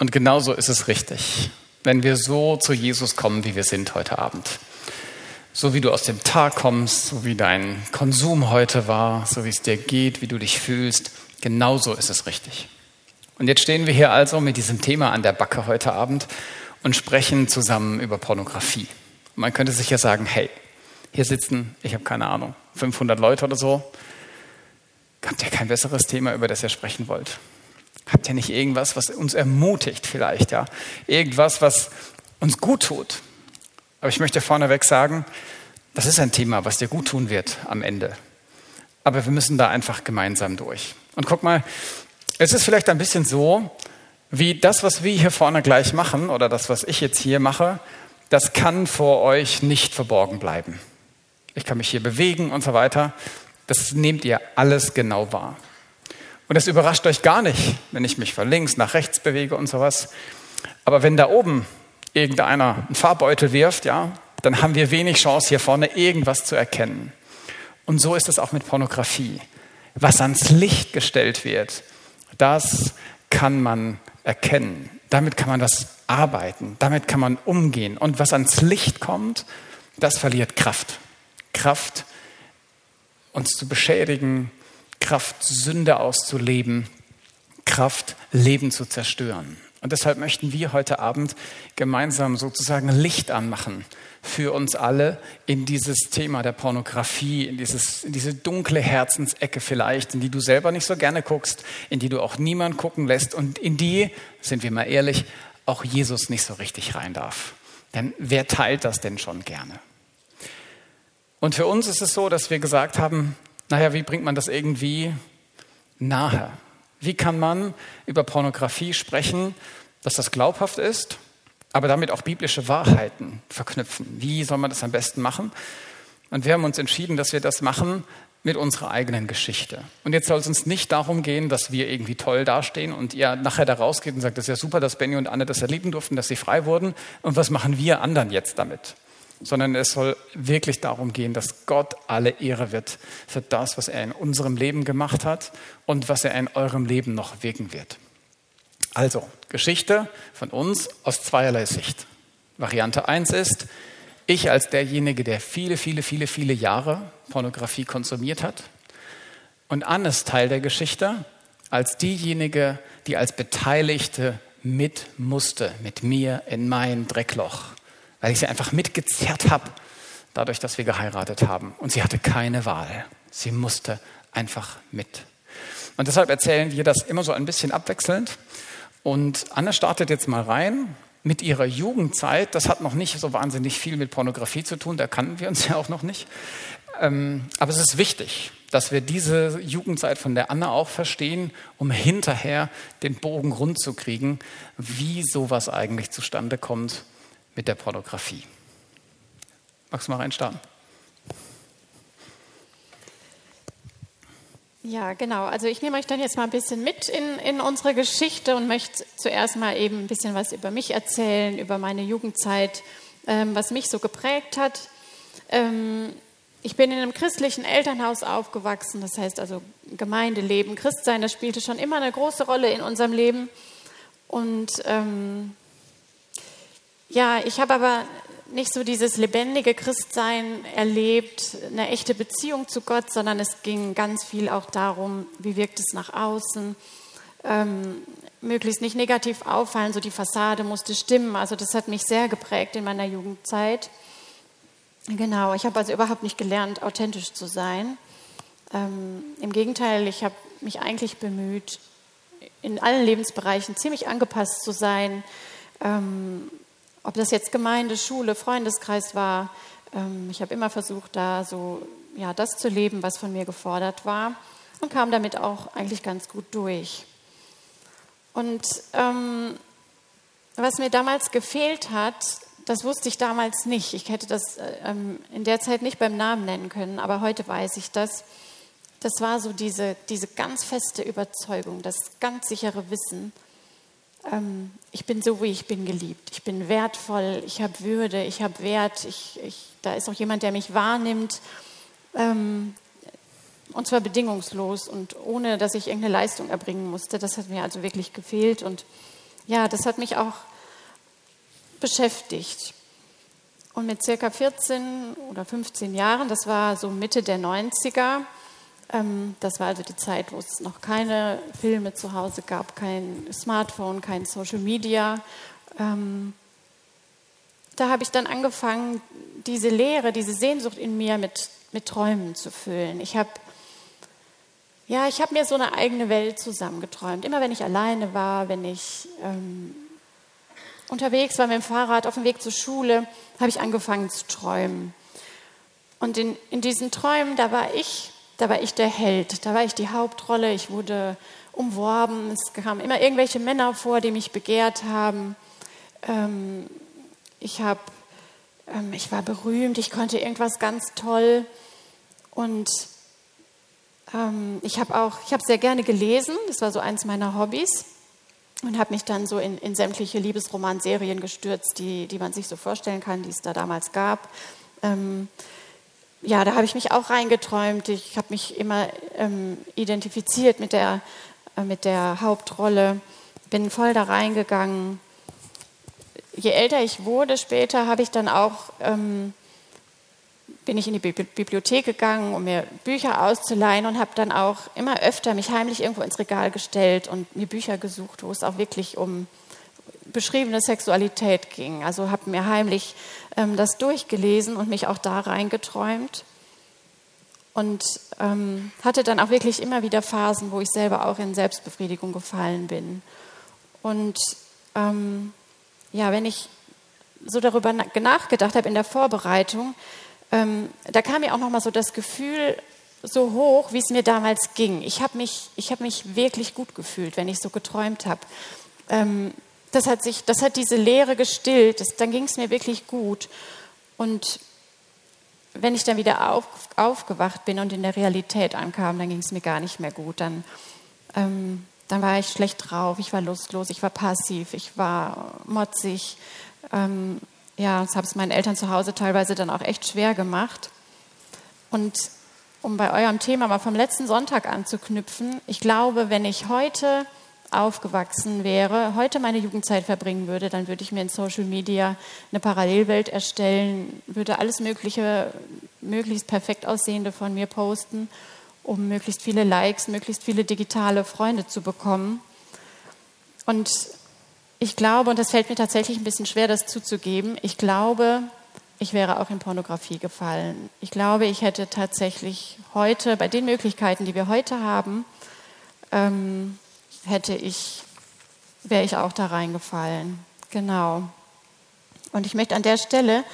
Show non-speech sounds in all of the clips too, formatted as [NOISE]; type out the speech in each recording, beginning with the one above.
Und genauso ist es richtig, wenn wir so zu Jesus kommen, wie wir sind heute Abend. So wie du aus dem Tag kommst, so wie dein Konsum heute war, so wie es dir geht, wie du dich fühlst, genauso ist es richtig. Und jetzt stehen wir hier also mit diesem Thema an der Backe heute Abend und sprechen zusammen über Pornografie. Man könnte sich ja sagen, hey, hier sitzen, ich habe keine Ahnung, 500 Leute oder so. Habt ihr kein besseres Thema, über das ihr sprechen wollt? Habt ihr nicht irgendwas, was uns ermutigt vielleicht, ja? Irgendwas, was uns gut tut? Aber ich möchte vorneweg sagen, das ist ein Thema, was dir gut tun wird am Ende. Aber wir müssen da einfach gemeinsam durch. Und guck mal, es ist vielleicht ein bisschen so, wie das, was wir hier vorne gleich machen oder das, was ich jetzt hier mache, das kann vor euch nicht verborgen bleiben. Ich kann mich hier bewegen und so weiter. Das nehmt ihr alles genau wahr. Und das überrascht euch gar nicht, wenn ich mich von links nach rechts bewege und sowas. Aber wenn da oben irgendeiner einen Farbbeutel wirft, ja, dann haben wir wenig Chance, hier vorne irgendwas zu erkennen. Und so ist es auch mit Pornografie. Was ans Licht gestellt wird, das kann man erkennen. Damit kann man das arbeiten, damit kann man umgehen. Und was ans Licht kommt, das verliert Kraft. Kraft, uns zu beschädigen, Kraft, Sünde auszuleben, Kraft, Leben zu zerstören. Und deshalb möchten wir heute Abend gemeinsam sozusagen Licht anmachen für uns alle in dieses Thema der Pornografie, in, dieses, in diese dunkle Herzensecke vielleicht, in die du selber nicht so gerne guckst, in die du auch niemand gucken lässt und in die, sind wir mal ehrlich, auch Jesus nicht so richtig rein darf. Denn wer teilt das denn schon gerne? Und für uns ist es so, dass wir gesagt haben, naja, wie bringt man das irgendwie nahe? Wie kann man über Pornografie sprechen, dass das glaubhaft ist, aber damit auch biblische Wahrheiten verknüpfen? Wie soll man das am besten machen? Und wir haben uns entschieden, dass wir das machen mit unserer eigenen Geschichte. Und jetzt soll es uns nicht darum gehen, dass wir irgendwie toll dastehen und ihr nachher da rausgeht und sagt, das ist ja super, dass Benny und Anne das erleben durften, dass sie frei wurden. Und was machen wir anderen jetzt damit? Sondern es soll wirklich darum gehen, dass Gott alle Ehre wird für das, was er in unserem Leben gemacht hat und was er in eurem Leben noch wirken wird. Also, Geschichte von uns aus zweierlei Sicht. Variante 1 ist, ich als derjenige, der viele, viele, viele, viele Jahre Pornografie konsumiert hat. Und Annes Teil der Geschichte als diejenige, die als Beteiligte mit musste, mit mir in mein Dreckloch, weil ich sie einfach mitgezerrt habe, dadurch, dass wir geheiratet haben. Und sie hatte keine Wahl. Sie musste einfach mit. Und deshalb erzählen wir das immer so ein bisschen abwechselnd. Und Anne startet jetzt mal rein mit ihrer Jugendzeit, das hat noch nicht so wahnsinnig viel mit Pornografie zu tun, da kannten wir uns [LAUGHS] ja auch noch nicht. Ähm, aber es ist wichtig, dass wir diese Jugendzeit von der Anna auch verstehen, um hinterher den Bogen rund zu kriegen, wie sowas eigentlich zustande kommt mit der Pornografie. Magst du mal reinstarten? Ja, genau. Also ich nehme euch dann jetzt mal ein bisschen mit in, in unsere Geschichte und möchte zuerst mal eben ein bisschen was über mich erzählen, über meine Jugendzeit, ähm, was mich so geprägt hat. Ähm, ich bin in einem christlichen Elternhaus aufgewachsen, das heißt also Gemeindeleben, Christsein, das spielte schon immer eine große Rolle in unserem Leben. Und ähm, ja, ich habe aber nicht so dieses lebendige Christsein erlebt, eine echte Beziehung zu Gott, sondern es ging ganz viel auch darum, wie wirkt es nach außen, ähm, möglichst nicht negativ auffallen, so die Fassade musste stimmen. Also das hat mich sehr geprägt in meiner Jugendzeit. Genau, ich habe also überhaupt nicht gelernt, authentisch zu sein. Ähm, Im Gegenteil, ich habe mich eigentlich bemüht, in allen Lebensbereichen ziemlich angepasst zu sein, ähm, ob das jetzt Gemeinde, Schule, Freundeskreis war, ähm, ich habe immer versucht, da so ja, das zu leben, was von mir gefordert war und kam damit auch eigentlich ganz gut durch. Und ähm, was mir damals gefehlt hat, das wusste ich damals nicht. Ich hätte das ähm, in der Zeit nicht beim Namen nennen können, aber heute weiß ich das. Das war so diese, diese ganz feste Überzeugung, das ganz sichere Wissen, ähm, ich bin so, wie ich bin geliebt. Ich bin wertvoll, ich habe Würde, ich habe Wert. Ich, ich, da ist auch jemand, der mich wahrnimmt. Ähm, und zwar bedingungslos und ohne, dass ich irgendeine Leistung erbringen musste. Das hat mir also wirklich gefehlt. Und ja, das hat mich auch beschäftigt. Und mit circa 14 oder 15 Jahren, das war so Mitte der 90er, ähm, das war also die Zeit, wo es noch keine Filme zu Hause gab, kein Smartphone, kein Social Media. Ähm, da habe ich dann angefangen, diese Lehre, diese Sehnsucht in mir mit, mit Träumen zu füllen. Ich habe ja, ich habe mir so eine eigene Welt zusammengeträumt. Immer wenn ich alleine war, wenn ich ähm, unterwegs war mit dem Fahrrad auf dem Weg zur Schule, habe ich angefangen zu träumen. Und in, in diesen Träumen, da war ich, da war ich der Held, da war ich die Hauptrolle, ich wurde umworben, es kamen immer irgendwelche Männer vor, die mich begehrt haben. Ähm, ich, hab, ähm, ich war berühmt, ich konnte irgendwas ganz toll. Und ähm, ich habe auch, ich habe sehr gerne gelesen, das war so eins meiner Hobbys und habe mich dann so in, in sämtliche Liebesromanserien gestürzt, die, die man sich so vorstellen kann, die es da damals gab. Ja, da habe ich mich auch reingeträumt. Ich habe mich immer ähm, identifiziert mit der, äh, mit der Hauptrolle, bin voll da reingegangen. Je älter ich wurde, später habe ich dann auch ähm, bin ich in die Bibliothek gegangen, um mir Bücher auszuleihen und habe dann auch immer öfter mich heimlich irgendwo ins Regal gestellt und mir Bücher gesucht, wo es auch wirklich um beschriebene Sexualität ging. Also habe mir heimlich ähm, das durchgelesen und mich auch da reingeträumt und ähm, hatte dann auch wirklich immer wieder Phasen, wo ich selber auch in Selbstbefriedigung gefallen bin. Und ähm, ja, wenn ich so darüber nachgedacht habe in der Vorbereitung, ähm, da kam mir auch noch mal so das Gefühl so hoch, wie es mir damals ging. Ich habe mich, hab mich wirklich gut gefühlt, wenn ich so geträumt habe. Ähm, das, hat das hat diese Leere gestillt, das, dann ging es mir wirklich gut. Und wenn ich dann wieder auf, aufgewacht bin und in der Realität ankam, dann ging es mir gar nicht mehr gut. Dann, ähm, dann war ich schlecht drauf, ich war lustlos, ich war passiv, ich war motzig. Ähm, ja, das habe es meinen Eltern zu Hause teilweise dann auch echt schwer gemacht. Und um bei eurem Thema mal vom letzten Sonntag anzuknüpfen, ich glaube, wenn ich heute aufgewachsen wäre, heute meine Jugendzeit verbringen würde, dann würde ich mir in Social Media eine Parallelwelt erstellen, würde alles Mögliche, möglichst perfekt aussehende von mir posten, um möglichst viele Likes, möglichst viele digitale Freunde zu bekommen. Und ich glaube, und das fällt mir tatsächlich ein bisschen schwer, das zuzugeben, ich glaube, ich wäre auch in Pornografie gefallen. Ich glaube, ich hätte tatsächlich heute, bei den Möglichkeiten, die wir heute haben, ähm, hätte ich, wäre ich auch da reingefallen. Genau. Und ich möchte an der Stelle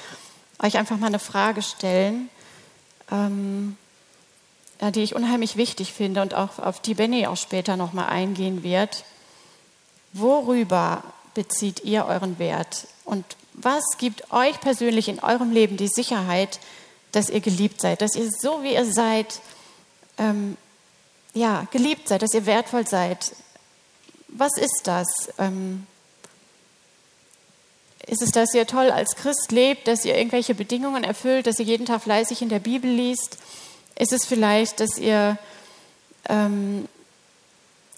euch einfach mal eine Frage stellen, ähm, die ich unheimlich wichtig finde und auch auf die Benny auch später nochmal eingehen wird. Worüber bezieht ihr euren Wert? Und was gibt euch persönlich in eurem Leben die Sicherheit, dass ihr geliebt seid, dass ihr so wie ihr seid, ähm, ja, geliebt seid, dass ihr wertvoll seid? Was ist das? Ähm, ist es, dass ihr toll als Christ lebt, dass ihr irgendwelche Bedingungen erfüllt, dass ihr jeden Tag fleißig in der Bibel liest? Ist es vielleicht, dass ihr ähm,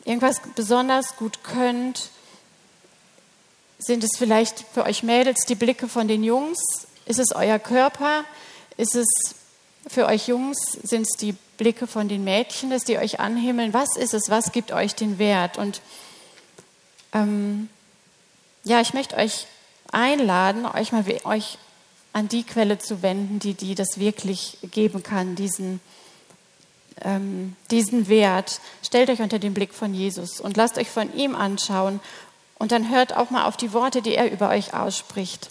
irgendwas besonders gut könnt? Sind es vielleicht für euch Mädels die Blicke von den Jungs? Ist es euer Körper? Ist es für euch Jungs, sind es die Blicke von den Mädchen, dass die euch anhimmeln? Was ist es? Was gibt euch den Wert? Und ähm, ja, ich möchte euch einladen, euch mal euch an die Quelle zu wenden, die, die das wirklich geben kann, diesen, ähm, diesen Wert. Stellt euch unter den Blick von Jesus und lasst euch von ihm anschauen und dann hört auch mal auf die Worte, die er über euch ausspricht.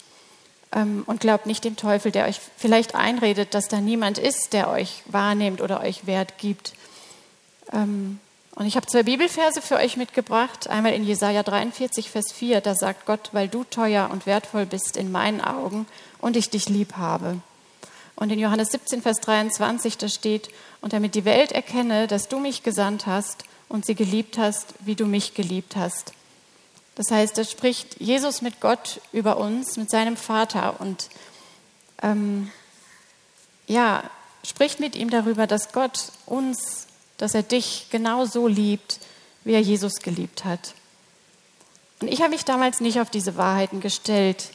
Ähm, und glaubt nicht dem Teufel, der euch vielleicht einredet, dass da niemand ist, der euch wahrnimmt oder euch Wert gibt. Ähm, und ich habe zwei Bibelverse für euch mitgebracht. Einmal in Jesaja 43, Vers 4, da sagt Gott, weil du teuer und wertvoll bist in meinen Augen und ich dich lieb habe. Und in Johannes 17, Vers 23, da steht, und damit die Welt erkenne, dass du mich gesandt hast und sie geliebt hast, wie du mich geliebt hast. Das heißt, da spricht Jesus mit Gott über uns, mit seinem Vater und ähm, ja, spricht mit ihm darüber, dass Gott uns, dass er dich genauso liebt, wie er Jesus geliebt hat. Und ich habe mich damals nicht auf diese Wahrheiten gestellt.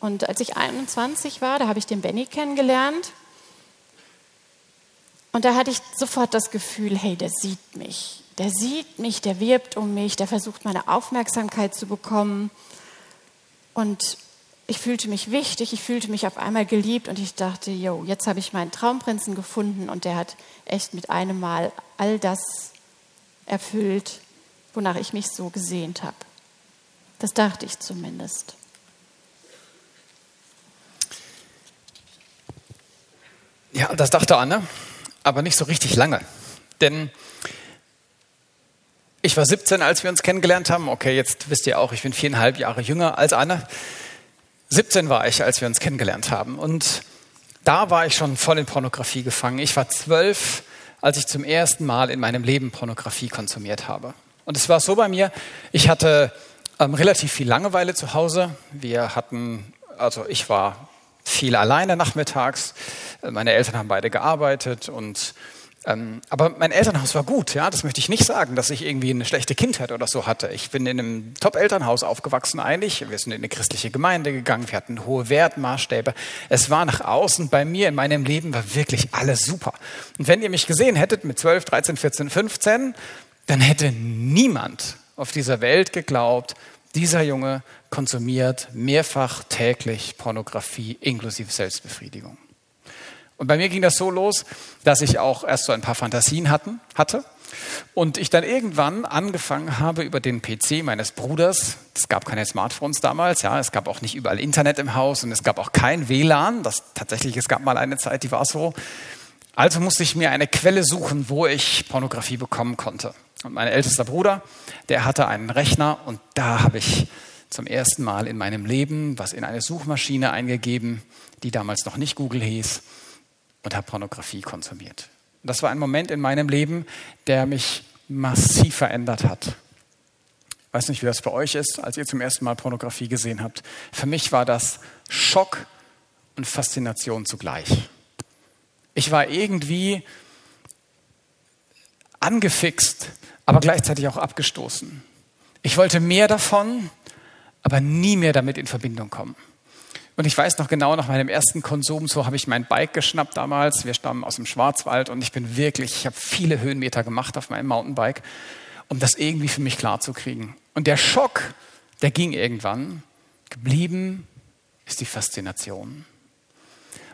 Und als ich 21 war, da habe ich den Benny kennengelernt. Und da hatte ich sofort das Gefühl, hey, der sieht mich. Der sieht mich, der wirbt um mich, der versucht meine Aufmerksamkeit zu bekommen. Und ich fühlte mich wichtig, ich fühlte mich auf einmal geliebt und ich dachte, yo, jetzt habe ich meinen Traumprinzen gefunden und der hat echt mit einem Mal all das erfüllt, wonach ich mich so gesehnt habe. Das dachte ich zumindest. Ja, das dachte Anne, aber nicht so richtig lange. Denn ich war 17, als wir uns kennengelernt haben. Okay, jetzt wisst ihr auch, ich bin viereinhalb Jahre jünger als Anne. 17 war ich, als wir uns kennengelernt haben. Und da war ich schon voll in Pornografie gefangen. Ich war zwölf, als ich zum ersten Mal in meinem Leben Pornografie konsumiert habe. Und es war so bei mir, ich hatte ähm, relativ viel Langeweile zu Hause. Wir hatten, also ich war viel alleine nachmittags. Meine Eltern haben beide gearbeitet und ähm, aber mein Elternhaus war gut, ja, das möchte ich nicht sagen, dass ich irgendwie eine schlechte Kindheit oder so hatte. Ich bin in einem Top-Elternhaus aufgewachsen eigentlich. Wir sind in eine christliche Gemeinde gegangen, wir hatten hohe Wertmaßstäbe. Es war nach außen bei mir in meinem Leben war wirklich alles super. Und wenn ihr mich gesehen hättet mit 12, 13, 14, 15, dann hätte niemand auf dieser Welt geglaubt, dieser Junge konsumiert mehrfach täglich Pornografie inklusive Selbstbefriedigung. Und bei mir ging das so los, dass ich auch erst so ein paar Fantasien hatten, hatte und ich dann irgendwann angefangen habe über den PC meines Bruders, es gab keine Smartphones damals, ja, es gab auch nicht überall Internet im Haus und es gab auch kein WLAN, das tatsächlich, es gab mal eine Zeit, die war so. Also musste ich mir eine Quelle suchen, wo ich Pornografie bekommen konnte. Und mein ältester Bruder, der hatte einen Rechner und da habe ich zum ersten Mal in meinem Leben was in eine Suchmaschine eingegeben, die damals noch nicht Google hieß, und habe Pornografie konsumiert. Das war ein Moment in meinem Leben, der mich massiv verändert hat. Ich weiß nicht, wie das bei euch ist, als ihr zum ersten Mal Pornografie gesehen habt. Für mich war das Schock und Faszination zugleich. Ich war irgendwie angefixt, aber gleichzeitig auch abgestoßen. Ich wollte mehr davon, aber nie mehr damit in Verbindung kommen. Und ich weiß noch genau, nach meinem ersten Konsum, so habe ich mein Bike geschnappt damals. Wir stammen aus dem Schwarzwald und ich bin wirklich, ich habe viele Höhenmeter gemacht auf meinem Mountainbike, um das irgendwie für mich klar zu kriegen. Und der Schock, der ging irgendwann. Geblieben ist die Faszination.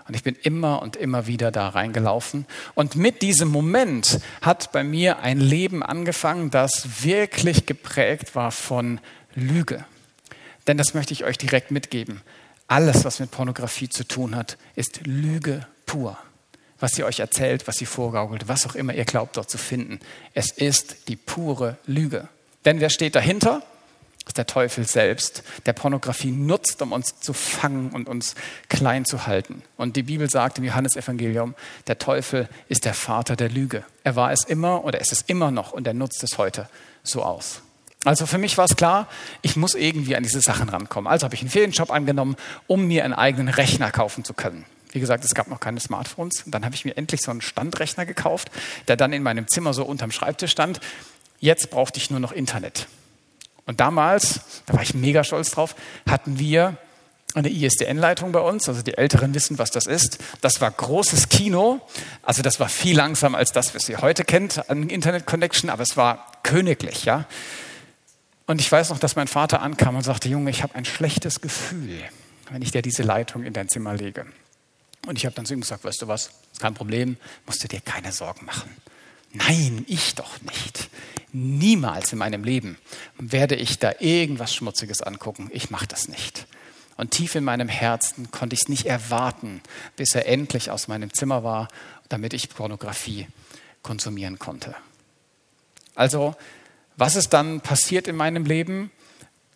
Und ich bin immer und immer wieder da reingelaufen. Und mit diesem Moment hat bei mir ein Leben angefangen, das wirklich geprägt war von Lüge. Denn das möchte ich euch direkt mitgeben. Alles, was mit Pornografie zu tun hat, ist Lüge pur. Was sie euch erzählt, was sie vorgaukelt, was auch immer ihr glaubt dort zu finden. Es ist die pure Lüge. Denn wer steht dahinter? Das ist der Teufel selbst, der Pornografie nutzt, um uns zu fangen und uns klein zu halten. Und die Bibel sagt im Johannesevangelium, der Teufel ist der Vater der Lüge. Er war es immer oder es ist immer noch und er nutzt es heute so aus. Also für mich war es klar, ich muss irgendwie an diese Sachen rankommen. Also habe ich einen Ferienjob angenommen, um mir einen eigenen Rechner kaufen zu können. Wie gesagt, es gab noch keine Smartphones. Und dann habe ich mir endlich so einen Standrechner gekauft, der dann in meinem Zimmer so unterm Schreibtisch stand. Jetzt brauchte ich nur noch Internet. Und damals, da war ich mega stolz drauf, hatten wir eine ISDN-Leitung bei uns. Also die Älteren wissen, was das ist. Das war großes Kino. Also das war viel langsamer als das, was ihr heute kennt an Internet-Connection, aber es war königlich, ja. Und ich weiß noch, dass mein Vater ankam und sagte, Junge, ich habe ein schlechtes Gefühl, wenn ich dir diese Leitung in dein Zimmer lege. Und ich habe dann zu ihm gesagt, weißt du was, ist kein Problem, musst du dir keine Sorgen machen. Nein, ich doch nicht. Niemals in meinem Leben werde ich da irgendwas Schmutziges angucken. Ich mache das nicht. Und tief in meinem Herzen konnte ich es nicht erwarten, bis er endlich aus meinem Zimmer war, damit ich Pornografie konsumieren konnte. Also, was ist dann passiert in meinem Leben?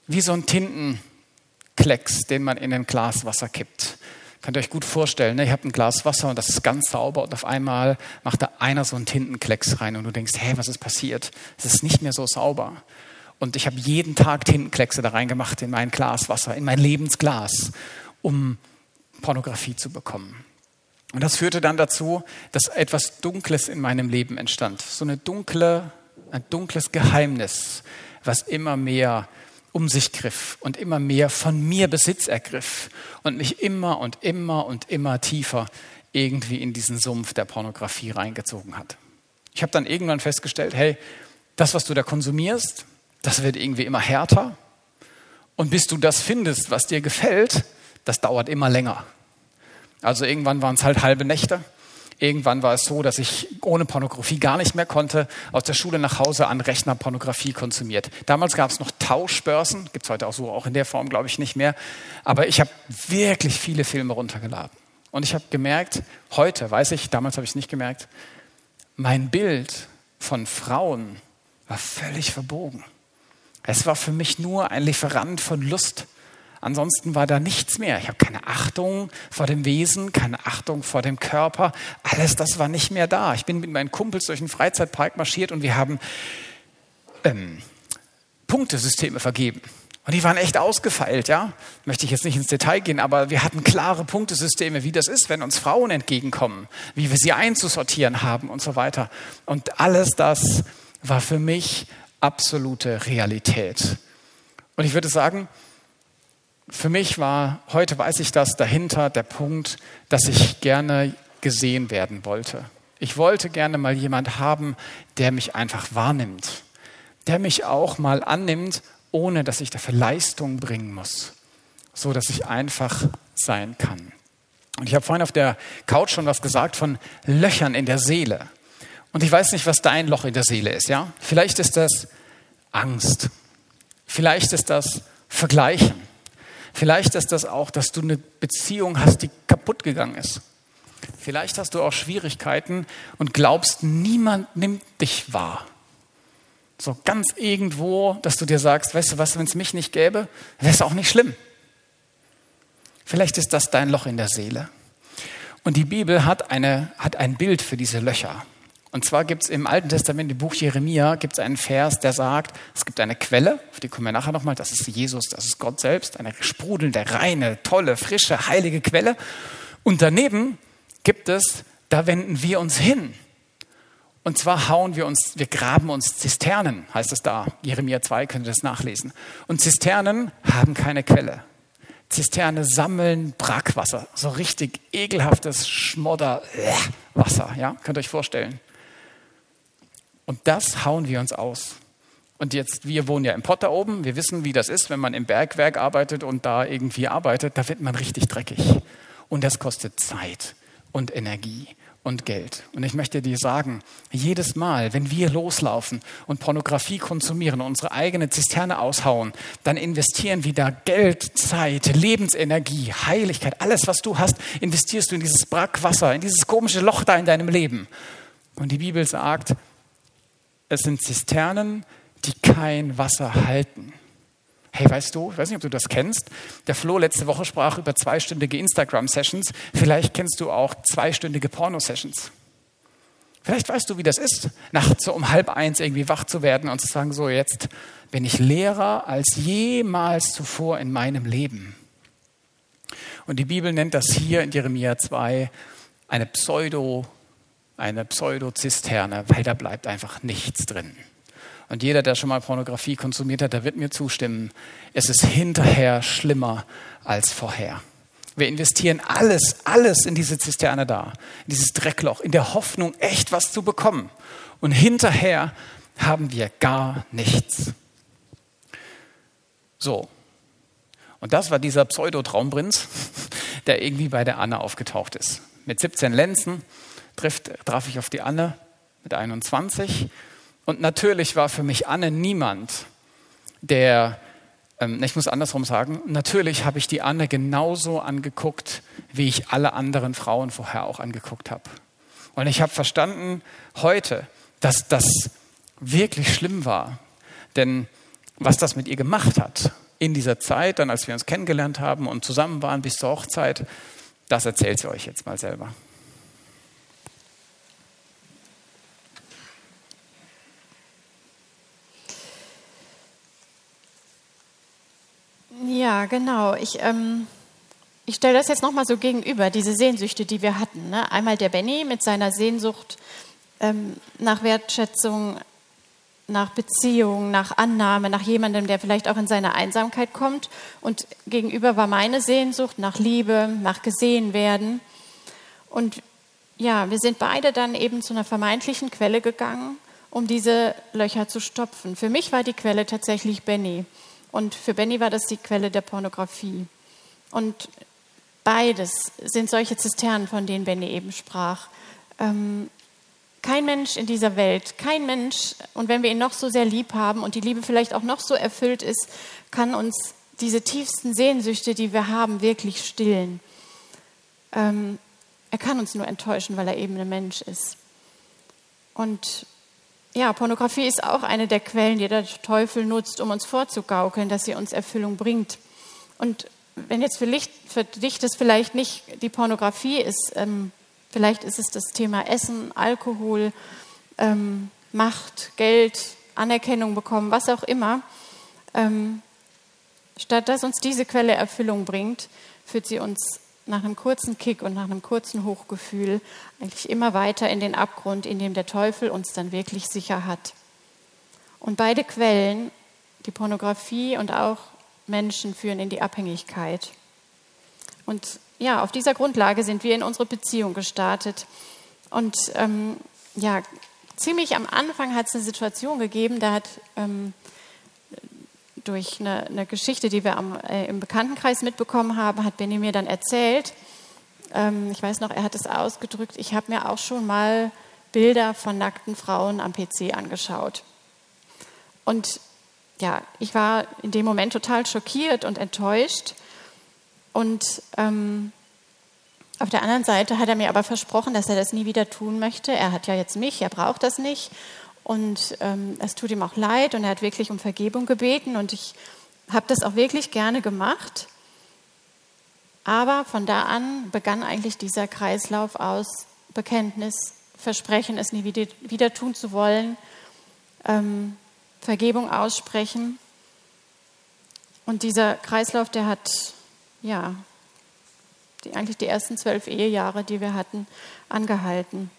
Wie so ein Tintenklecks, den man in ein Glas Wasser kippt. Könnt ihr euch gut vorstellen, ne? ihr habt ein Glas Wasser und das ist ganz sauber und auf einmal macht da einer so einen Tintenklecks rein und du denkst, hä, was ist passiert? Es ist nicht mehr so sauber. Und ich habe jeden Tag Tintenkleckse da reingemacht in mein Glas Wasser, in mein Lebensglas, um Pornografie zu bekommen. Und das führte dann dazu, dass etwas Dunkles in meinem Leben entstand. So eine dunkle, ein dunkles Geheimnis, was immer mehr um sich griff und immer mehr von mir Besitz ergriff und mich immer und immer und immer tiefer irgendwie in diesen Sumpf der Pornografie reingezogen hat. Ich habe dann irgendwann festgestellt, hey, das, was du da konsumierst, das wird irgendwie immer härter. Und bis du das findest, was dir gefällt, das dauert immer länger. Also irgendwann waren es halt halbe Nächte. Irgendwann war es so, dass ich ohne Pornografie gar nicht mehr konnte, aus der Schule nach Hause an Rechner Pornografie konsumiert. Damals gab es noch Tauschbörsen, gibt es heute auch so, auch in der Form glaube ich nicht mehr. Aber ich habe wirklich viele Filme runtergeladen. Und ich habe gemerkt, heute weiß ich, damals habe ich es nicht gemerkt, mein Bild von Frauen war völlig verbogen. Es war für mich nur ein Lieferant von Lust. Ansonsten war da nichts mehr. Ich habe keine Achtung vor dem Wesen, keine Achtung vor dem Körper. Alles das war nicht mehr da. Ich bin mit meinen Kumpels durch den Freizeitpark marschiert und wir haben ähm, Punktesysteme vergeben. Und die waren echt ausgefeilt, ja. Möchte ich jetzt nicht ins Detail gehen, aber wir hatten klare Punktesysteme, wie das ist, wenn uns Frauen entgegenkommen, wie wir sie einzusortieren haben und so weiter. Und alles das war für mich absolute Realität. Und ich würde sagen, für mich war, heute weiß ich das, dahinter der Punkt, dass ich gerne gesehen werden wollte. Ich wollte gerne mal jemand haben, der mich einfach wahrnimmt, der mich auch mal annimmt, ohne dass ich dafür Leistung bringen muss, so dass ich einfach sein kann. Und ich habe vorhin auf der Couch schon was gesagt von Löchern in der Seele. Und ich weiß nicht, was dein Loch in der Seele ist, ja? Vielleicht ist das Angst. Vielleicht ist das Vergleichen. Vielleicht ist das auch, dass du eine Beziehung hast, die kaputt gegangen ist. Vielleicht hast du auch Schwierigkeiten und glaubst, niemand nimmt dich wahr. So ganz irgendwo, dass du dir sagst, weißt du was, wenn es mich nicht gäbe, wäre es auch nicht schlimm. Vielleicht ist das dein Loch in der Seele. Und die Bibel hat, eine, hat ein Bild für diese Löcher. Und zwar gibt es im Alten Testament, im Buch Jeremia, gibt es einen Vers, der sagt, es gibt eine Quelle, auf die kommen wir nachher nochmal, das ist Jesus, das ist Gott selbst, eine sprudelnde, reine, tolle, frische, heilige Quelle. Und daneben gibt es, da wenden wir uns hin. Und zwar hauen wir uns, wir graben uns Zisternen, heißt es da. Jeremia 2 könnt ihr das nachlesen. Und Zisternen haben keine Quelle. Zisterne sammeln Brackwasser, so richtig ekelhaftes Schmodderwasser, ja, könnt ihr euch vorstellen. Und das hauen wir uns aus. Und jetzt, wir wohnen ja im Pott da oben, wir wissen, wie das ist, wenn man im Bergwerk arbeitet und da irgendwie arbeitet, da wird man richtig dreckig. Und das kostet Zeit und Energie und Geld. Und ich möchte dir sagen, jedes Mal, wenn wir loslaufen und Pornografie konsumieren, unsere eigene Zisterne aushauen, dann investieren wir da Geld, Zeit, Lebensenergie, Heiligkeit, alles, was du hast, investierst du in dieses Brackwasser, in dieses komische Loch da in deinem Leben. Und die Bibel sagt, es sind Zisternen, die kein Wasser halten. Hey, weißt du, ich weiß nicht, ob du das kennst. Der Flo letzte Woche sprach über zweistündige Instagram-Sessions. Vielleicht kennst du auch zweistündige Porno-Sessions. Vielleicht weißt du, wie das ist, nachts so um halb eins irgendwie wach zu werden und zu sagen, so jetzt bin ich leerer als jemals zuvor in meinem Leben. Und die Bibel nennt das hier in Jeremia 2 eine Pseudo eine Pseudozisterne, weil da bleibt einfach nichts drin. Und jeder, der schon mal Pornografie konsumiert hat, der wird mir zustimmen, es ist hinterher schlimmer als vorher. Wir investieren alles, alles in diese Zisterne da, in dieses Dreckloch, in der Hoffnung, echt was zu bekommen. Und hinterher haben wir gar nichts. So. Und das war dieser Pseudo-Traumprinz, [LAUGHS] der irgendwie bei der Anne aufgetaucht ist. Mit 17 Lenzen, trifft, traf ich auf die Anne mit 21. Und natürlich war für mich Anne niemand, der, ähm, ich muss andersrum sagen, natürlich habe ich die Anne genauso angeguckt, wie ich alle anderen Frauen vorher auch angeguckt habe. Und ich habe verstanden heute, dass das wirklich schlimm war. Denn was das mit ihr gemacht hat in dieser Zeit, dann als wir uns kennengelernt haben und zusammen waren bis zur Hochzeit, das erzählt sie euch jetzt mal selber. Ja, genau. Ich, ähm, ich stelle das jetzt nochmal so gegenüber, diese Sehnsüchte, die wir hatten. Ne? Einmal der Benny mit seiner Sehnsucht ähm, nach Wertschätzung, nach Beziehung, nach Annahme, nach jemandem, der vielleicht auch in seine Einsamkeit kommt. Und gegenüber war meine Sehnsucht nach Liebe, nach gesehen werden. Und ja, wir sind beide dann eben zu einer vermeintlichen Quelle gegangen, um diese Löcher zu stopfen. Für mich war die Quelle tatsächlich Benny. Und für Benny war das die Quelle der Pornografie. Und beides sind solche Zisternen, von denen Benny eben sprach. Ähm, kein Mensch in dieser Welt, kein Mensch, und wenn wir ihn noch so sehr lieb haben und die Liebe vielleicht auch noch so erfüllt ist, kann uns diese tiefsten Sehnsüchte, die wir haben, wirklich stillen. Ähm, er kann uns nur enttäuschen, weil er eben ein Mensch ist. Und ja, Pornografie ist auch eine der Quellen, die der Teufel nutzt, um uns vorzugaukeln, dass sie uns Erfüllung bringt. Und wenn jetzt für, Licht, für dich das vielleicht nicht die Pornografie ist, ähm, Vielleicht ist es das Thema Essen, Alkohol, ähm, Macht, Geld, Anerkennung bekommen, was auch immer. Ähm, statt dass uns diese Quelle Erfüllung bringt, führt sie uns nach einem kurzen Kick und nach einem kurzen Hochgefühl eigentlich immer weiter in den Abgrund, in dem der Teufel uns dann wirklich sicher hat. Und beide Quellen, die Pornografie und auch Menschen, führen in die Abhängigkeit. Und ja, auf dieser Grundlage sind wir in unsere Beziehung gestartet. Und ähm, ja, ziemlich am Anfang hat es eine Situation gegeben, da hat ähm, durch eine, eine, Geschichte, die wir am, äh, im Bekanntenkreis mitbekommen haben, hat Benny mir dann erzählt, ähm, ich weiß noch, er hat es ausgedrückt, ich habe mir auch schon mal Bilder von nackten Frauen am PC angeschaut. Und ja, ich war in dem Moment total schockiert und enttäuscht und ähm, auf der anderen Seite hat er mir aber versprochen, dass er das nie wieder tun möchte. Er hat ja jetzt mich, er braucht das nicht. Und ähm, es tut ihm auch leid und er hat wirklich um Vergebung gebeten. Und ich habe das auch wirklich gerne gemacht. Aber von da an begann eigentlich dieser Kreislauf aus Bekenntnis, Versprechen, es nie wieder, wieder tun zu wollen, ähm, Vergebung aussprechen. Und dieser Kreislauf, der hat ja, die, eigentlich die ersten zwölf Ehejahre, die wir hatten, angehalten.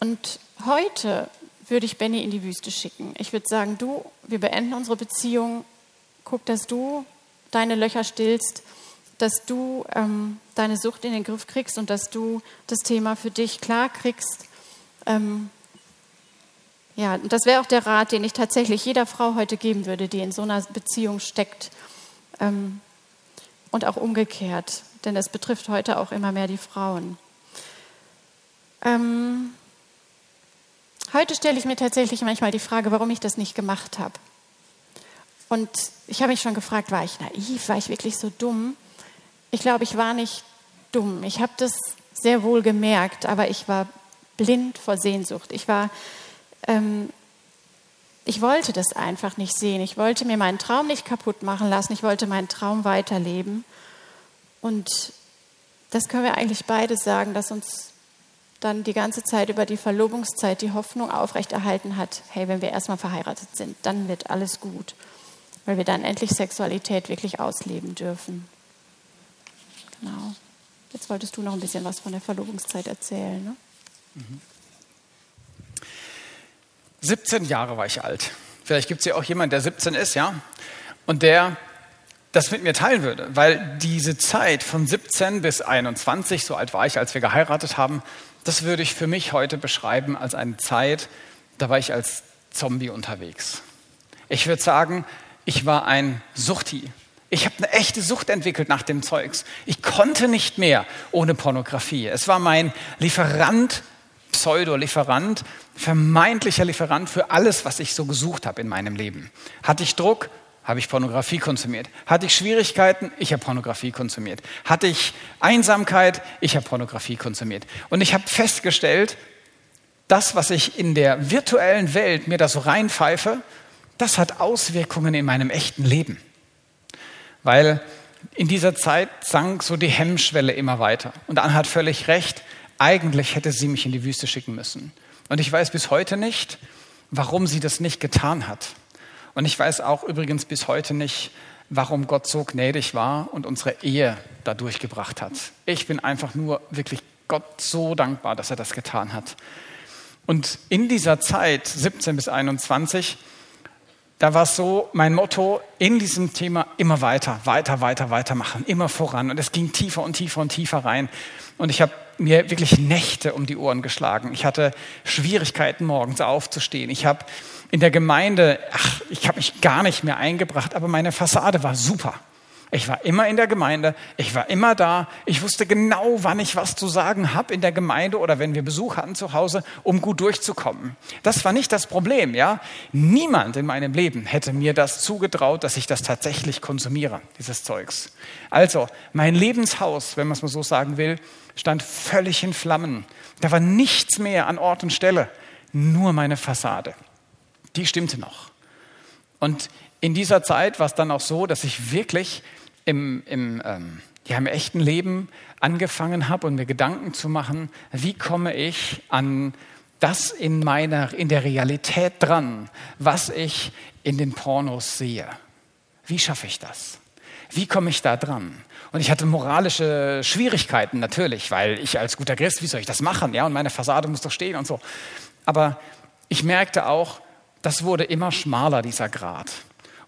Und heute würde ich Benny in die Wüste schicken. Ich würde sagen, du, wir beenden unsere Beziehung. Guck, dass du deine Löcher stillst, dass du ähm, deine Sucht in den Griff kriegst und dass du das Thema für dich klar kriegst. Ähm, ja, und das wäre auch der Rat, den ich tatsächlich jeder Frau heute geben würde, die in so einer Beziehung steckt. Ähm, und auch umgekehrt, denn es betrifft heute auch immer mehr die Frauen. Ähm, heute stelle ich mir tatsächlich manchmal die Frage, warum ich das nicht gemacht habe. Und ich habe mich schon gefragt, war ich naiv, war ich wirklich so dumm? Ich glaube, ich war nicht dumm. Ich habe das sehr wohl gemerkt, aber ich war blind vor Sehnsucht. Ich war, ähm, ich wollte das einfach nicht sehen. Ich wollte mir meinen Traum nicht kaputt machen lassen. Ich wollte meinen Traum weiterleben. Und das können wir eigentlich beide sagen, dass uns dann die ganze Zeit über die Verlobungszeit die Hoffnung aufrechterhalten hat, hey, wenn wir erstmal verheiratet sind, dann wird alles gut, weil wir dann endlich Sexualität wirklich ausleben dürfen. Genau. Jetzt wolltest du noch ein bisschen was von der Verlobungszeit erzählen. Ne? Mhm. 17 Jahre war ich alt. Vielleicht gibt es ja auch jemanden, der 17 ist, ja? Und der das mit mir teilen würde, weil diese Zeit von 17 bis 21, so alt war ich, als wir geheiratet haben, das würde ich für mich heute beschreiben als eine Zeit, da war ich als Zombie unterwegs. Ich würde sagen, ich war ein Suchti. Ich habe eine echte Sucht entwickelt nach dem Zeugs. Ich konnte nicht mehr ohne Pornografie. Es war mein Lieferant Pseudo-Lieferant, vermeintlicher Lieferant für alles, was ich so gesucht habe in meinem Leben. Hatte ich Druck, habe ich Pornografie konsumiert. Hatte ich Schwierigkeiten, ich habe Pornografie konsumiert. Hatte ich Einsamkeit, ich habe Pornografie konsumiert. Und ich habe festgestellt, das, was ich in der virtuellen Welt mir da so reinpfeife, das hat Auswirkungen in meinem echten Leben. Weil in dieser Zeit sank so die Hemmschwelle immer weiter. Und Anne hat völlig recht, eigentlich hätte sie mich in die Wüste schicken müssen. Und ich weiß bis heute nicht, warum sie das nicht getan hat. Und ich weiß auch übrigens bis heute nicht, warum Gott so gnädig war und unsere Ehe da durchgebracht hat. Ich bin einfach nur wirklich Gott so dankbar, dass er das getan hat. Und in dieser Zeit, 17 bis 21, da war es so, mein Motto in diesem Thema immer weiter, weiter, weiter, weitermachen, immer voran. Und es ging tiefer und tiefer und tiefer rein. Und ich habe mir wirklich Nächte um die Ohren geschlagen. Ich hatte Schwierigkeiten, morgens aufzustehen. Ich habe in der Gemeinde, ach, ich habe mich gar nicht mehr eingebracht, aber meine Fassade war super. Ich war immer in der Gemeinde, ich war immer da, ich wusste genau, wann ich was zu sagen habe in der Gemeinde oder wenn wir Besuch hatten zu Hause, um gut durchzukommen. Das war nicht das Problem, ja. Niemand in meinem Leben hätte mir das zugetraut, dass ich das tatsächlich konsumiere, dieses Zeugs. Also, mein Lebenshaus, wenn man es mal so sagen will, stand völlig in Flammen. Da war nichts mehr an Ort und Stelle, nur meine Fassade. Die stimmte noch. Und in dieser Zeit war es dann auch so, dass ich wirklich im, im, ähm, ja, im echten Leben angefangen habe und mir Gedanken zu machen, wie komme ich an das in meiner, in der Realität dran, was ich in den Pornos sehe. Wie schaffe ich das? Wie komme ich da dran? Und ich hatte moralische Schwierigkeiten natürlich, weil ich als guter Christ, wie soll ich das machen? Ja, und meine Fassade muss doch stehen und so. Aber ich merkte auch, das wurde immer schmaler, dieser Grad.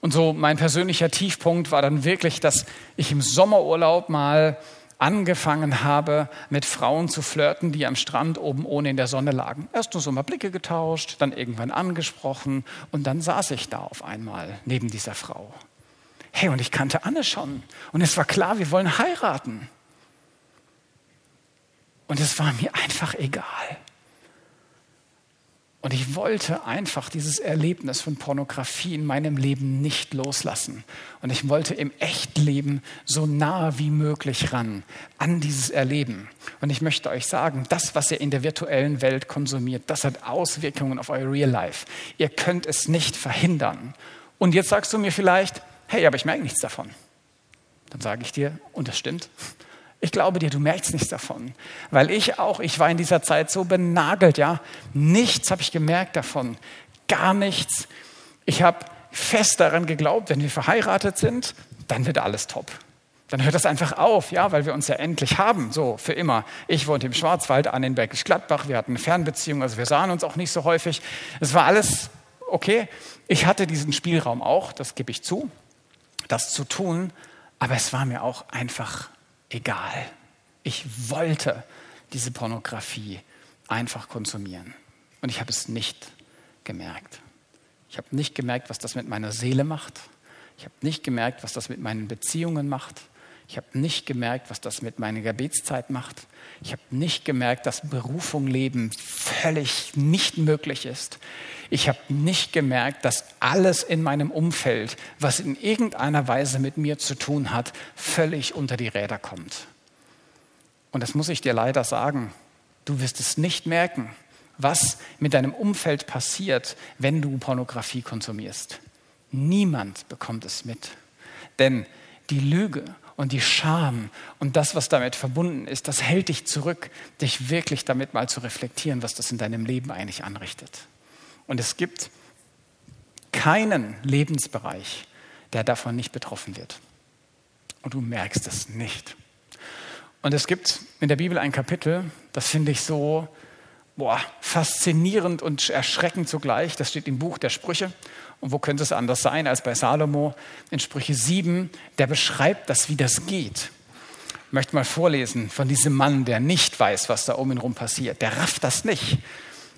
Und so mein persönlicher Tiefpunkt war dann wirklich, dass ich im Sommerurlaub mal angefangen habe, mit Frauen zu flirten, die am Strand oben ohne in der Sonne lagen. Erst nur so mal Blicke getauscht, dann irgendwann angesprochen und dann saß ich da auf einmal neben dieser Frau. Hey, und ich kannte Anne schon und es war klar, wir wollen heiraten. Und es war mir einfach egal. Und ich wollte einfach dieses Erlebnis von Pornografie in meinem Leben nicht loslassen. Und ich wollte im Echtleben so nah wie möglich ran an dieses Erleben. Und ich möchte euch sagen, das, was ihr in der virtuellen Welt konsumiert, das hat Auswirkungen auf euer Real Life. Ihr könnt es nicht verhindern. Und jetzt sagst du mir vielleicht, hey, aber ich merke nichts davon. Dann sage ich dir, und das stimmt, ich glaube dir, du merkst nichts davon. Weil ich auch, ich war in dieser Zeit so benagelt, ja. Nichts habe ich gemerkt davon. Gar nichts. Ich habe fest daran geglaubt, wenn wir verheiratet sind, dann wird alles top. Dann hört das einfach auf, ja, weil wir uns ja endlich haben, so für immer. Ich wohnte im Schwarzwald, an in Bergisch Gladbach, wir hatten eine Fernbeziehung, also wir sahen uns auch nicht so häufig. Es war alles okay. Ich hatte diesen Spielraum auch, das gebe ich zu, das zu tun, aber es war mir auch einfach egal. Ich wollte diese Pornografie einfach konsumieren. Und ich habe es nicht gemerkt. Ich habe nicht gemerkt, was das mit meiner Seele macht. Ich habe nicht gemerkt, was das mit meinen Beziehungen macht. Ich habe nicht gemerkt, was das mit meiner Gebetszeit macht. Ich habe nicht gemerkt, dass Berufung leben völlig nicht möglich ist. Ich habe nicht gemerkt, dass alles in meinem Umfeld, was in irgendeiner Weise mit mir zu tun hat, völlig unter die Räder kommt. Und das muss ich dir leider sagen. Du wirst es nicht merken, was mit deinem Umfeld passiert, wenn du Pornografie konsumierst. Niemand bekommt es mit. Denn die Lüge und die Scham und das, was damit verbunden ist, das hält dich zurück, dich wirklich damit mal zu reflektieren, was das in deinem Leben eigentlich anrichtet. Und es gibt keinen Lebensbereich, der davon nicht betroffen wird. Und du merkst es nicht. Und es gibt in der Bibel ein Kapitel, das finde ich so boah, faszinierend und erschreckend zugleich. Das steht im Buch der Sprüche. Und wo könnte es anders sein als bei Salomo in Sprüche 7, der beschreibt das, wie das geht. Ich möchte mal vorlesen von diesem Mann, der nicht weiß, was da um ihn herum passiert. Der rafft das nicht.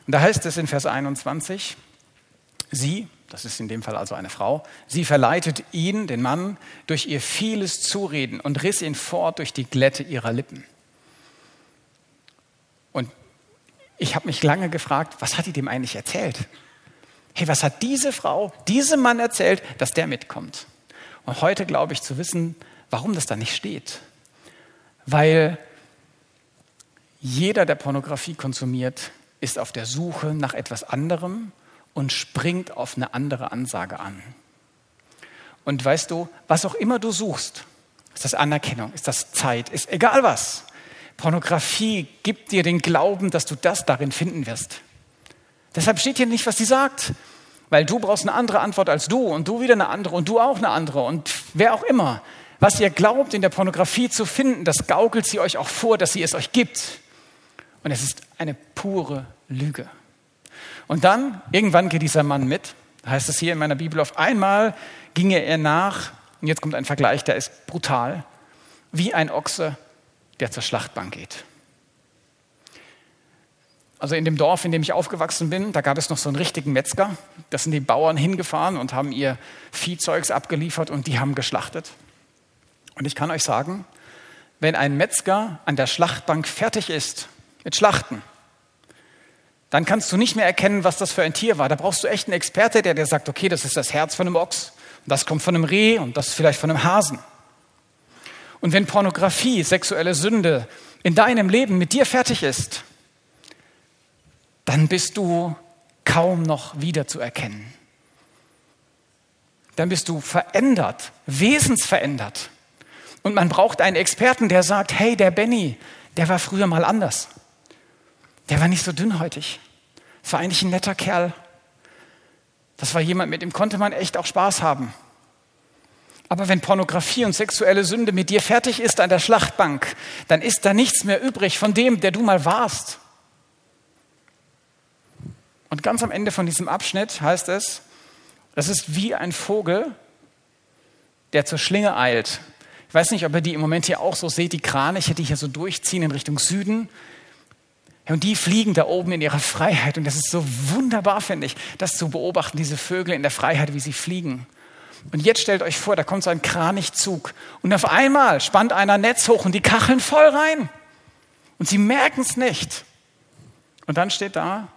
Und da heißt es in Vers 21, sie, das ist in dem Fall also eine Frau, sie verleitet ihn, den Mann, durch ihr vieles Zureden und riss ihn fort durch die Glätte ihrer Lippen. Und ich habe mich lange gefragt, was hat die dem eigentlich erzählt? Hey, was hat diese Frau, diesem Mann erzählt, dass der mitkommt? Und heute glaube ich zu wissen, warum das da nicht steht. Weil jeder, der Pornografie konsumiert, ist auf der Suche nach etwas anderem und springt auf eine andere Ansage an. Und weißt du, was auch immer du suchst, ist das Anerkennung, ist das Zeit, ist egal was. Pornografie gibt dir den Glauben, dass du das darin finden wirst. Deshalb steht hier nicht, was sie sagt, weil du brauchst eine andere Antwort als du und du wieder eine andere und du auch eine andere und wer auch immer. Was ihr glaubt, in der Pornografie zu finden, das gaukelt sie euch auch vor, dass sie es euch gibt. Und es ist eine pure Lüge. Und dann, irgendwann geht dieser Mann mit, heißt es hier in meiner Bibel, auf einmal ging er nach, und jetzt kommt ein Vergleich, der ist brutal, wie ein Ochse, der zur Schlachtbank geht. Also in dem Dorf, in dem ich aufgewachsen bin, da gab es noch so einen richtigen Metzger. Da sind die Bauern hingefahren und haben ihr Viehzeugs abgeliefert und die haben geschlachtet. Und ich kann euch sagen, wenn ein Metzger an der Schlachtbank fertig ist mit Schlachten, dann kannst du nicht mehr erkennen, was das für ein Tier war. Da brauchst du echt einen Experte, der dir sagt, okay, das ist das Herz von einem Ochs, und das kommt von einem Reh und das vielleicht von einem Hasen. Und wenn Pornografie, sexuelle Sünde in deinem Leben mit dir fertig ist, dann bist du kaum noch wiederzuerkennen. Dann bist du verändert, wesensverändert. Und man braucht einen Experten, der sagt, hey, der Benny, der war früher mal anders. Der war nicht so dünnhäutig. Das war eigentlich ein netter Kerl. Das war jemand, mit dem konnte man echt auch Spaß haben. Aber wenn Pornografie und sexuelle Sünde mit dir fertig ist an der Schlachtbank, dann ist da nichts mehr übrig von dem, der du mal warst. Und ganz am Ende von diesem Abschnitt heißt es, das ist wie ein Vogel, der zur Schlinge eilt. Ich weiß nicht, ob ihr die im Moment hier auch so seht, die Kraniche, die hier so durchziehen in Richtung Süden. Und die fliegen da oben in ihrer Freiheit. Und das ist so wunderbar, finde ich, das zu beobachten, diese Vögel in der Freiheit, wie sie fliegen. Und jetzt stellt euch vor, da kommt so ein Kranichzug. Und auf einmal spannt einer Netz hoch und die kacheln voll rein. Und sie merken es nicht. Und dann steht da,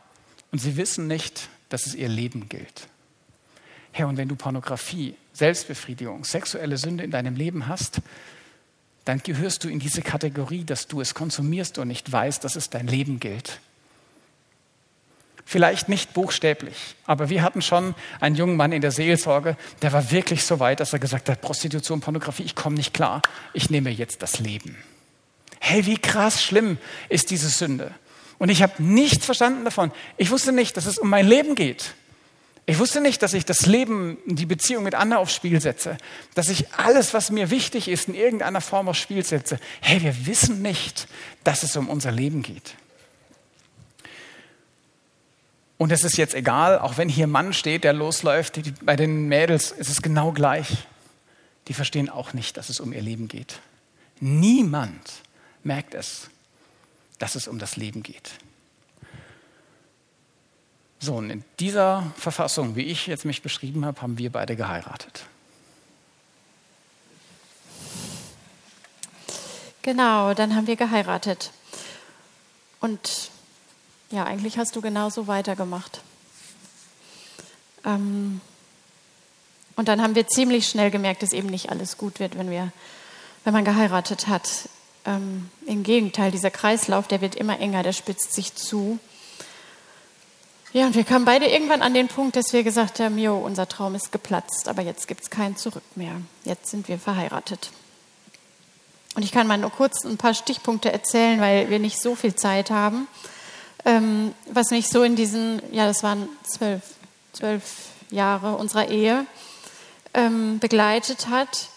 und sie wissen nicht, dass es ihr Leben gilt. Herr, und wenn du Pornografie, Selbstbefriedigung, sexuelle Sünde in deinem Leben hast, dann gehörst du in diese Kategorie, dass du es konsumierst und nicht weißt, dass es dein Leben gilt. Vielleicht nicht buchstäblich, aber wir hatten schon einen jungen Mann in der Seelsorge, der war wirklich so weit, dass er gesagt hat, Prostitution, Pornografie, ich komme nicht klar, ich nehme jetzt das Leben. Hey, wie krass schlimm ist diese Sünde. Und ich habe nichts verstanden davon. Ich wusste nicht, dass es um mein Leben geht. Ich wusste nicht, dass ich das Leben, die Beziehung mit anderen aufs Spiel setze. Dass ich alles, was mir wichtig ist, in irgendeiner Form aufs Spiel setze. Hey, wir wissen nicht, dass es um unser Leben geht. Und es ist jetzt egal, auch wenn hier Mann steht, der losläuft, die, bei den Mädels ist es genau gleich. Die verstehen auch nicht, dass es um ihr Leben geht. Niemand merkt es dass es um das Leben geht. So, und in dieser Verfassung, wie ich jetzt mich beschrieben habe, haben wir beide geheiratet. Genau, dann haben wir geheiratet. Und ja, eigentlich hast du genauso weitergemacht. Ähm, und dann haben wir ziemlich schnell gemerkt, dass eben nicht alles gut wird, wenn, wir, wenn man geheiratet hat. Ähm, Im Gegenteil, dieser Kreislauf, der wird immer enger, der spitzt sich zu. Ja, und wir kamen beide irgendwann an den Punkt, dass wir gesagt haben, jo, unser Traum ist geplatzt, aber jetzt gibt es kein Zurück mehr. Jetzt sind wir verheiratet. Und ich kann mal nur kurz ein paar Stichpunkte erzählen, weil wir nicht so viel Zeit haben. Ähm, was mich so in diesen, ja, das waren zwölf, zwölf Jahre unserer Ehe, ähm, begleitet hat.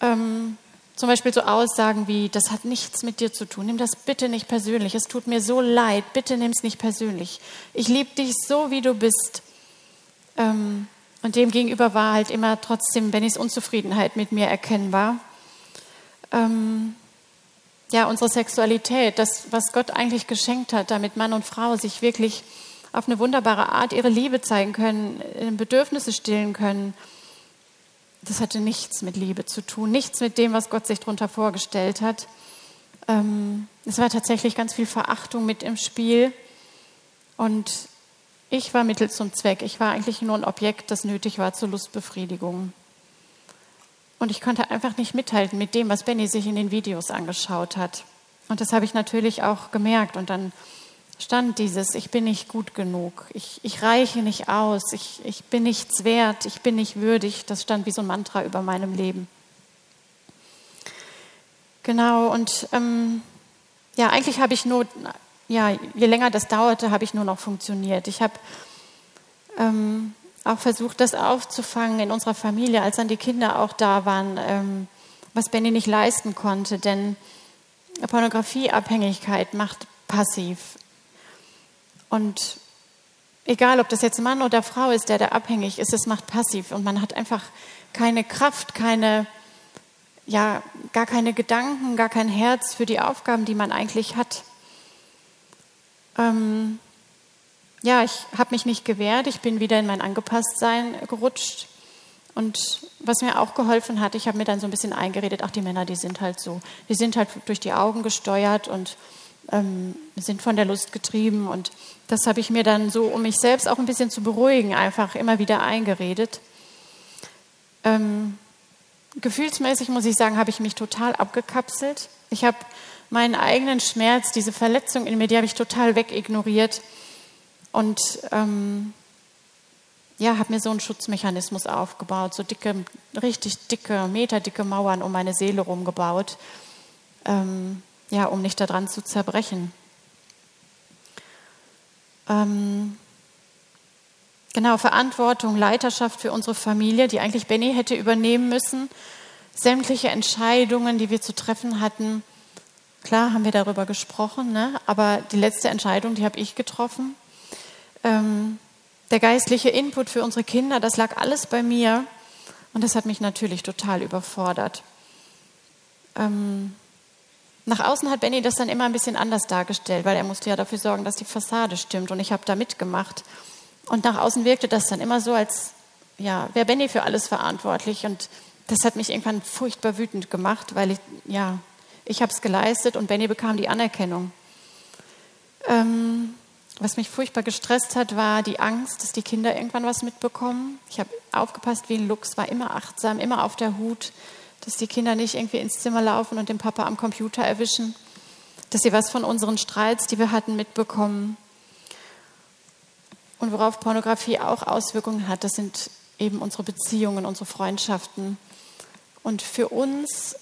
Ähm, zum Beispiel so Aussagen wie, das hat nichts mit dir zu tun, nimm das bitte nicht persönlich, es tut mir so leid, bitte nimm es nicht persönlich. Ich liebe dich so, wie du bist. Ähm, und dem gegenüber war halt immer trotzdem Bennys Unzufriedenheit mit mir erkennbar. Ähm, ja, unsere Sexualität, das, was Gott eigentlich geschenkt hat, damit Mann und Frau sich wirklich auf eine wunderbare Art ihre Liebe zeigen können, Bedürfnisse stillen können, das hatte nichts mit Liebe zu tun, nichts mit dem, was Gott sich darunter vorgestellt hat. Ähm, es war tatsächlich ganz viel Verachtung mit im Spiel. Und ich war Mittel zum Zweck. Ich war eigentlich nur ein Objekt, das nötig war zur Lustbefriedigung. Und ich konnte einfach nicht mithalten mit dem, was Benny sich in den Videos angeschaut hat. Und das habe ich natürlich auch gemerkt. Und dann stand dieses, ich bin nicht gut genug, ich, ich reiche nicht aus, ich, ich bin nichts wert, ich bin nicht würdig. Das stand wie so ein Mantra über meinem Leben. Genau, und ähm, ja, eigentlich habe ich nur, ja, je länger das dauerte, habe ich nur noch funktioniert. Ich habe ähm, auch versucht, das aufzufangen in unserer Familie, als dann die Kinder auch da waren, ähm, was Benny nicht leisten konnte, denn Pornografieabhängigkeit macht passiv. Und egal ob das jetzt Mann oder Frau ist, der da abhängig ist, es macht passiv und man hat einfach keine Kraft, keine, ja, gar keine Gedanken, gar kein Herz für die Aufgaben, die man eigentlich hat. Ähm, ja, ich habe mich nicht gewehrt, ich bin wieder in mein Angepasstsein gerutscht. Und was mir auch geholfen hat, ich habe mir dann so ein bisschen eingeredet, ach, die Männer, die sind halt so, die sind halt durch die Augen gesteuert und ähm, sind von der Lust getrieben. Und das habe ich mir dann so, um mich selbst auch ein bisschen zu beruhigen, einfach immer wieder eingeredet. Ähm, gefühlsmäßig muss ich sagen, habe ich mich total abgekapselt. Ich habe meinen eigenen Schmerz, diese Verletzung in mir, die habe ich total wegignoriert und ähm, ja, habe mir so einen Schutzmechanismus aufgebaut, so dicke, richtig dicke, meterdicke Mauern um meine Seele rumgebaut, ähm, ja, um nicht daran zu zerbrechen. Ähm, genau, Verantwortung, Leiterschaft für unsere Familie, die eigentlich Benny hätte übernehmen müssen. Sämtliche Entscheidungen, die wir zu treffen hatten, klar haben wir darüber gesprochen, ne? aber die letzte Entscheidung, die habe ich getroffen. Ähm, der geistliche Input für unsere Kinder, das lag alles bei mir und das hat mich natürlich total überfordert. Ähm, nach außen hat Benny das dann immer ein bisschen anders dargestellt, weil er musste ja dafür sorgen, dass die Fassade stimmt und ich habe da mitgemacht. Und nach außen wirkte das dann immer so, als ja, wäre Benny für alles verantwortlich und das hat mich irgendwann furchtbar wütend gemacht, weil ich, ja, ich habe es geleistet und Benny bekam die Anerkennung. Ähm, was mich furchtbar gestresst hat, war die Angst, dass die Kinder irgendwann was mitbekommen. Ich habe aufgepasst wie ein Luchs, war immer achtsam, immer auf der Hut, dass die Kinder nicht irgendwie ins Zimmer laufen und den Papa am Computer erwischen, dass sie was von unseren Streits, die wir hatten, mitbekommen. Und worauf Pornografie auch Auswirkungen hat, das sind eben unsere Beziehungen, unsere Freundschaften. Und für uns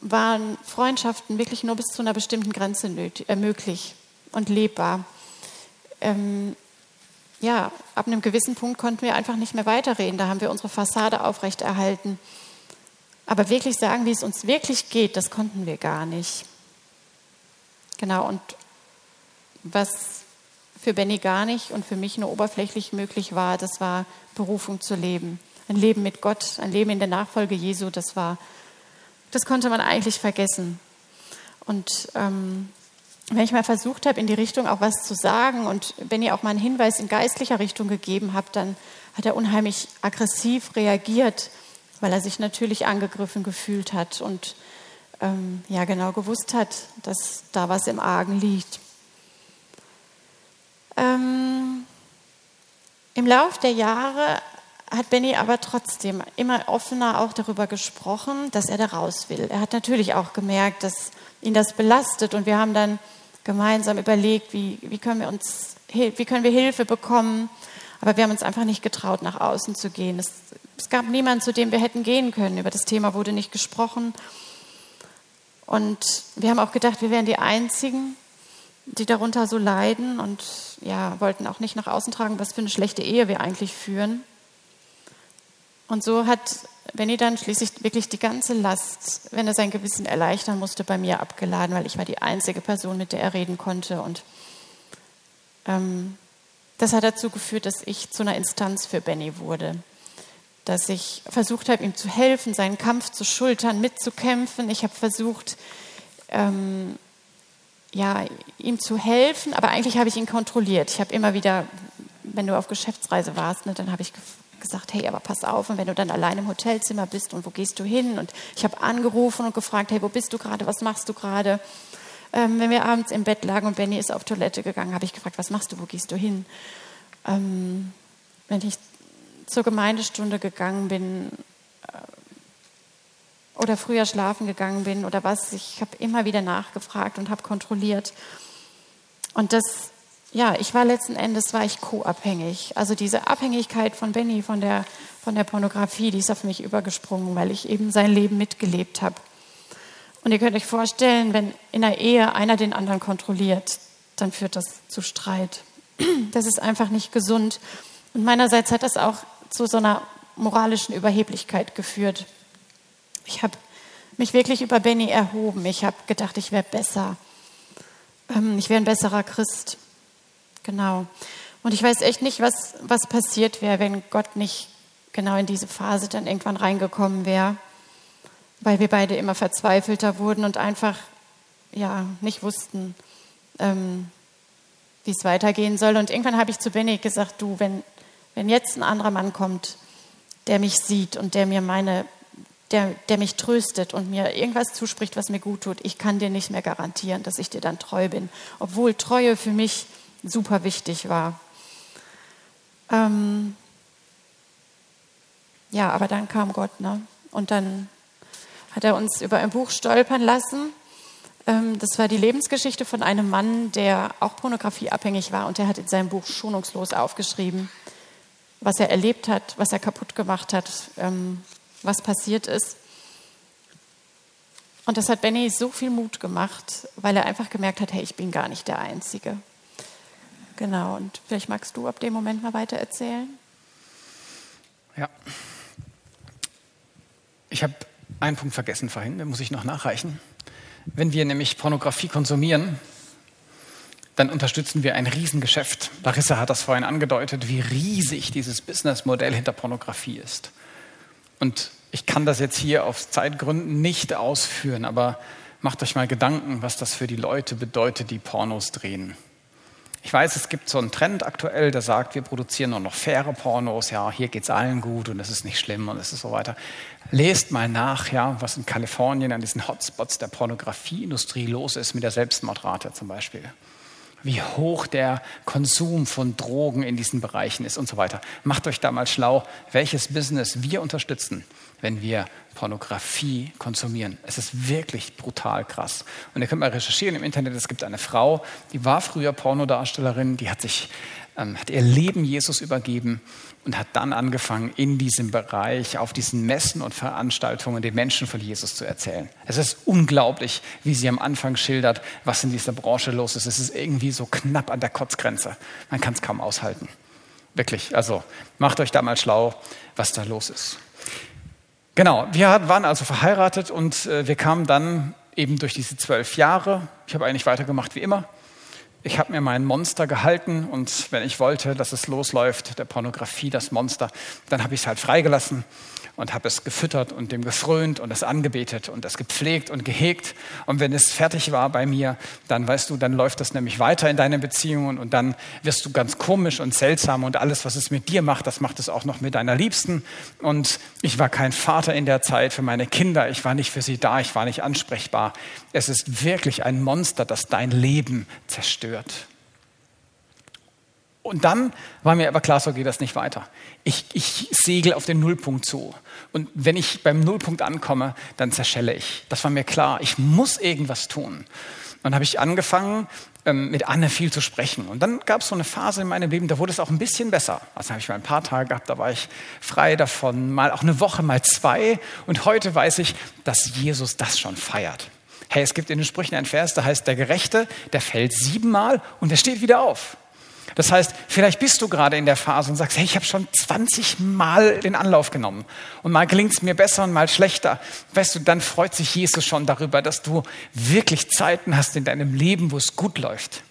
waren Freundschaften wirklich nur bis zu einer bestimmten Grenze nötig, äh, möglich und lebbar ähm, ja, ab einem gewissen Punkt konnten wir einfach nicht mehr weiterreden. Da haben wir unsere Fassade aufrechterhalten. Aber wirklich sagen, wie es uns wirklich geht, das konnten wir gar nicht. Genau, und was für Benny gar nicht und für mich nur oberflächlich möglich war, das war Berufung zu leben. Ein Leben mit Gott, ein Leben in der Nachfolge Jesu, das war, das konnte man eigentlich vergessen. Und ähm, wenn ich mal versucht habe, in die Richtung auch was zu sagen und wenn ihr auch mal einen Hinweis in geistlicher Richtung gegeben habt, dann hat er unheimlich aggressiv reagiert, weil er sich natürlich angegriffen gefühlt hat und ähm, ja genau gewusst hat, dass da was im Argen liegt. Ähm, Im Lauf der Jahre hat Benny aber trotzdem immer offener auch darüber gesprochen, dass er da raus will. Er hat natürlich auch gemerkt, dass ihn das belastet und wir haben dann gemeinsam überlegt, wie, wie, können wir uns, wie können wir Hilfe bekommen. Aber wir haben uns einfach nicht getraut, nach außen zu gehen. Es, es gab niemanden, zu dem wir hätten gehen können. Über das Thema wurde nicht gesprochen. Und wir haben auch gedacht, wir wären die Einzigen, die darunter so leiden und ja, wollten auch nicht nach außen tragen, was für eine schlechte Ehe wir eigentlich führen. Und so hat Benny dann schließlich wirklich die ganze Last, wenn er sein Gewissen erleichtern musste, bei mir abgeladen, weil ich war die einzige Person, mit der er reden konnte. Und ähm, das hat dazu geführt, dass ich zu einer Instanz für Benny wurde. Dass ich versucht habe, ihm zu helfen, seinen Kampf zu schultern, mitzukämpfen. Ich habe versucht, ähm, ja, ihm zu helfen, aber eigentlich habe ich ihn kontrolliert. Ich habe immer wieder, wenn du auf Geschäftsreise warst, ne, dann habe ich gesagt, hey, aber pass auf, und wenn du dann allein im Hotelzimmer bist und wo gehst du hin? Und ich habe angerufen und gefragt, hey, wo bist du gerade, was machst du gerade? Ähm, wenn wir abends im Bett lagen und Benny ist auf Toilette gegangen, habe ich gefragt, was machst du, wo gehst du hin? Ähm, wenn ich zur Gemeindestunde gegangen bin äh, oder früher schlafen gegangen bin oder was, ich habe immer wieder nachgefragt und habe kontrolliert. Und das ja, ich war letzten Endes war ich co-abhängig. Also diese Abhängigkeit von Benny von der, von der Pornografie, die ist auf mich übergesprungen, weil ich eben sein Leben mitgelebt habe. Und ihr könnt euch vorstellen, wenn in einer Ehe einer den anderen kontrolliert, dann führt das zu Streit. [CLEARS THROAT] Das ist einfach nicht gesund. Und meinerseits hat das auch zu so einer moralischen Überheblichkeit geführt. Ich habe mich wirklich über Benny erhoben. Ich habe gedacht, ich wäre besser. Ähm, ich wäre ein besserer Christ. Genau. Und ich weiß echt nicht, was, was passiert wäre, wenn Gott nicht genau in diese Phase dann irgendwann reingekommen wäre, weil wir beide immer verzweifelter wurden und einfach ja, nicht wussten, ähm, wie es weitergehen soll. Und irgendwann habe ich zu Benny gesagt, du, wenn, wenn jetzt ein anderer Mann kommt, der mich sieht und der mir meine, der, der mich tröstet und mir irgendwas zuspricht, was mir gut tut, ich kann dir nicht mehr garantieren, dass ich dir dann treu bin, obwohl Treue für mich super wichtig war. Ähm ja, aber dann kam Gott, ne? Und dann hat er uns über ein Buch stolpern lassen. Ähm, das war die Lebensgeschichte von einem Mann, der auch pornografieabhängig war und der hat in seinem Buch schonungslos aufgeschrieben, was er erlebt hat, was er kaputt gemacht hat, ähm, was passiert ist. Und das hat Benny so viel Mut gemacht, weil er einfach gemerkt hat, hey, ich bin gar nicht der Einzige. Genau, und vielleicht magst du ab dem Moment mal weiter erzählen. Ja. Ich habe einen Punkt vergessen vorhin, den muss ich noch nachreichen. Wenn wir nämlich Pornografie konsumieren, dann unterstützen wir ein Riesengeschäft. Larissa hat das vorhin angedeutet, wie riesig dieses Businessmodell hinter Pornografie ist. Und ich kann das jetzt hier aus Zeitgründen nicht ausführen, aber macht euch mal Gedanken, was das für die Leute bedeutet, die Pornos drehen. Ich weiß, es gibt so einen Trend aktuell, der sagt, wir produzieren nur noch faire Pornos, ja, hier geht es allen gut und es ist nicht schlimm und es ist so weiter. Lest mal nach, ja, was in Kalifornien an diesen Hotspots der Pornografieindustrie los ist mit der Selbstmordrate zum Beispiel. Wie hoch der Konsum von Drogen in diesen Bereichen ist und so weiter. Macht euch da mal schlau, welches Business wir unterstützen wenn wir Pornografie konsumieren. Es ist wirklich brutal krass. Und ihr könnt mal recherchieren im Internet. Es gibt eine Frau, die war früher Pornodarstellerin, die hat sich ähm, hat ihr Leben Jesus übergeben und hat dann angefangen, in diesem Bereich, auf diesen Messen und Veranstaltungen den Menschen von Jesus zu erzählen. Es ist unglaublich, wie sie am Anfang schildert, was in dieser Branche los ist. Es ist irgendwie so knapp an der Kotzgrenze. Man kann es kaum aushalten. Wirklich. Also macht euch da mal schlau, was da los ist. Genau, wir waren also verheiratet und äh, wir kamen dann eben durch diese zwölf Jahre. Ich habe eigentlich weitergemacht wie immer. Ich habe mir mein Monster gehalten und wenn ich wollte, dass es losläuft, der Pornografie, das Monster, dann habe ich es halt freigelassen und habe es gefüttert und dem gefrönt und es angebetet und es gepflegt und gehegt. Und wenn es fertig war bei mir, dann weißt du, dann läuft das nämlich weiter in deinen Beziehungen und dann wirst du ganz komisch und seltsam und alles, was es mit dir macht, das macht es auch noch mit deiner Liebsten. Und ich war kein Vater in der Zeit für meine Kinder, ich war nicht für sie da, ich war nicht ansprechbar. Es ist wirklich ein Monster, das dein Leben zerstört. Und dann war mir aber klar, so geht das nicht weiter. Ich, ich segel auf den Nullpunkt zu. Und wenn ich beim Nullpunkt ankomme, dann zerschelle ich. Das war mir klar. Ich muss irgendwas tun. Dann habe ich angefangen, ähm, mit Anne viel zu sprechen. Und dann gab es so eine Phase in meinem Leben, da wurde es auch ein bisschen besser. Also habe ich mal ein paar Tage gehabt, da war ich frei davon, mal auch eine Woche, mal zwei. Und heute weiß ich, dass Jesus das schon feiert. Hey, es gibt in den Sprüchen ein Vers, da heißt, der Gerechte, der fällt siebenmal und der steht wieder auf. Das heißt, vielleicht bist du gerade in der Phase und sagst, hey, ich habe schon 20 Mal den Anlauf genommen und mal gelingt es mir besser und mal schlechter. Weißt du, dann freut sich Jesus schon darüber, dass du wirklich Zeiten hast in deinem Leben, wo es gut läuft.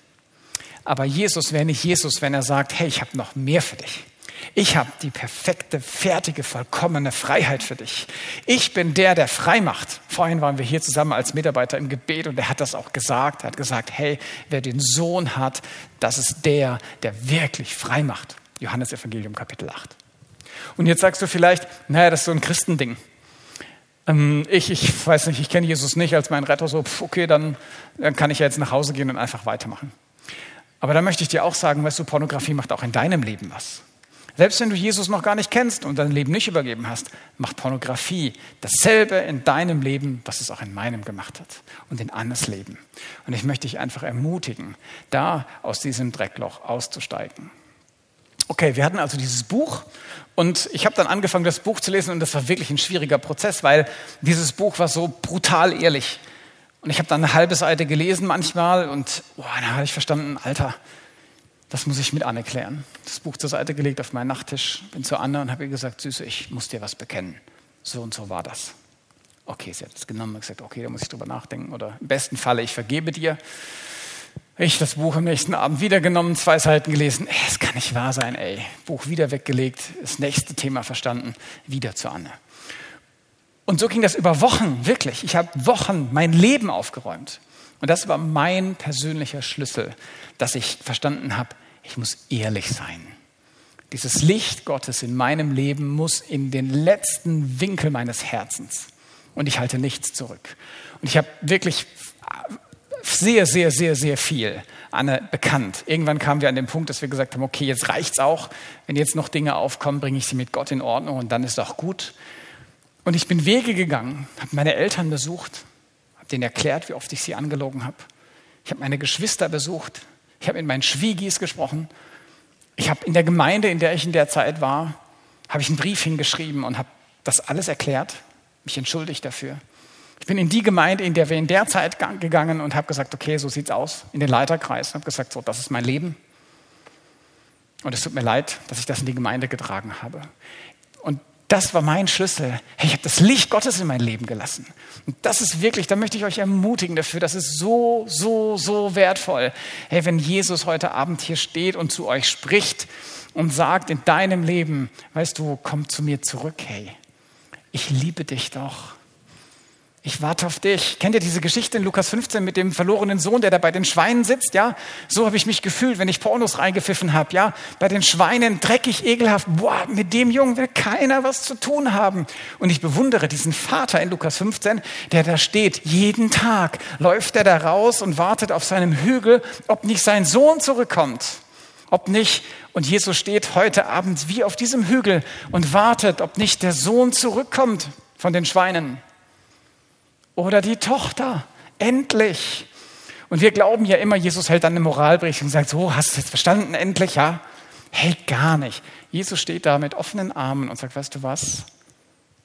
Aber Jesus wäre nicht Jesus, wenn er sagt, hey, ich habe noch mehr für dich. Ich habe die perfekte, fertige, vollkommene Freiheit für dich. Ich bin der, der frei macht. Vorhin waren wir hier zusammen als Mitarbeiter im Gebet und er hat das auch gesagt. Er hat gesagt, hey, wer den Sohn hat, das ist der, der wirklich frei macht. Johannes Evangelium Kapitel 8. Und jetzt sagst du vielleicht, naja, das ist so ein Christending. Ähm, ich, ich weiß nicht, ich kenne Jesus nicht als mein Retter, so, okay, dann, dann kann ich ja jetzt nach Hause gehen und einfach weitermachen. Aber da möchte ich dir auch sagen, weißt du, Pornografie macht auch in deinem Leben was. Selbst wenn du Jesus noch gar nicht kennst und dein Leben nicht übergeben hast, macht Pornografie dasselbe in deinem Leben, was es auch in meinem gemacht hat und in Annes Leben. Und ich möchte dich einfach ermutigen, da aus diesem Dreckloch auszusteigen. Okay, wir hatten also dieses Buch und ich habe dann angefangen, das Buch zu lesen und das war wirklich ein schwieriger Prozess, weil dieses Buch war so brutal ehrlich. Und ich habe dann eine halbe Seite gelesen manchmal und boah, dann habe ich verstanden, Alter, das muss ich mit Anne klären. Das Buch zur Seite gelegt auf meinen Nachttisch, bin zu Anne und habe ihr gesagt, Süße, ich muss dir was bekennen. So und so war das. Okay, sie hat es genommen und gesagt, okay, da muss ich drüber nachdenken. Oder im besten Falle, ich vergebe dir. Ich das Buch am nächsten Abend wieder genommen, zwei Seiten gelesen. Es kann nicht wahr sein, ey. Buch wieder weggelegt, das nächste Thema verstanden, wieder zu Anne. Und so ging das über Wochen, wirklich. Ich habe Wochen mein Leben aufgeräumt. Und das war mein persönlicher Schlüssel, dass ich verstanden habe, ich muss ehrlich sein. Dieses Licht Gottes in meinem Leben muss in den letzten Winkel meines Herzens. Und ich halte nichts zurück. Und ich habe wirklich sehr, sehr, sehr, sehr viel Anne bekannt. Irgendwann kamen wir an den Punkt, dass wir gesagt haben, okay, jetzt reicht's auch. Wenn jetzt noch Dinge aufkommen, bringe ich sie mit Gott in Ordnung und dann ist auch gut. Und ich bin Wege gegangen, habe meine Eltern besucht, habe denen erklärt, wie oft ich sie angelogen habe. Ich habe meine Geschwister besucht, ich habe mit meinen Schwiegis gesprochen. Ich habe in der Gemeinde, in der ich in der Zeit war, habe ich einen Brief hingeschrieben und habe das alles erklärt, mich entschuldigt dafür. Ich bin in die Gemeinde, in der wir in der Zeit gegangen und habe gesagt, okay, so sieht's aus, in den Leiterkreis. Habe gesagt, so, das ist mein Leben. Und es tut mir leid, dass ich das in die Gemeinde getragen habe. Das war mein Schlüssel. Ich habe das Licht Gottes in mein Leben gelassen. Und das ist wirklich, da möchte ich euch ermutigen dafür, das ist so, so, so wertvoll. Hey, wenn Jesus heute Abend hier steht und zu euch spricht und sagt in deinem Leben, weißt du, komm zu mir zurück, hey, ich liebe dich doch ich warte auf dich. Kennt ihr diese Geschichte in Lukas 15 mit dem verlorenen Sohn, der da bei den Schweinen sitzt? Ja, so habe ich mich gefühlt, wenn ich Pornos reingepfiffen habe. Ja, bei den Schweinen dreckig, ekelhaft. Boah, mit dem Jungen will keiner was zu tun haben. Und ich bewundere diesen Vater in Lukas 15, der da steht. Jeden Tag läuft er da raus und wartet auf seinem Hügel, ob nicht sein Sohn zurückkommt. Ob nicht, und Jesus steht heute Abend wie auf diesem Hügel und wartet, ob nicht der Sohn zurückkommt von den Schweinen oder die Tochter. Endlich. Und wir glauben ja immer, Jesus hält dann eine Moralbericht und sagt, so, hast du jetzt verstanden, endlich, ja? Hey, gar nicht. Jesus steht da mit offenen Armen und sagt, weißt du was?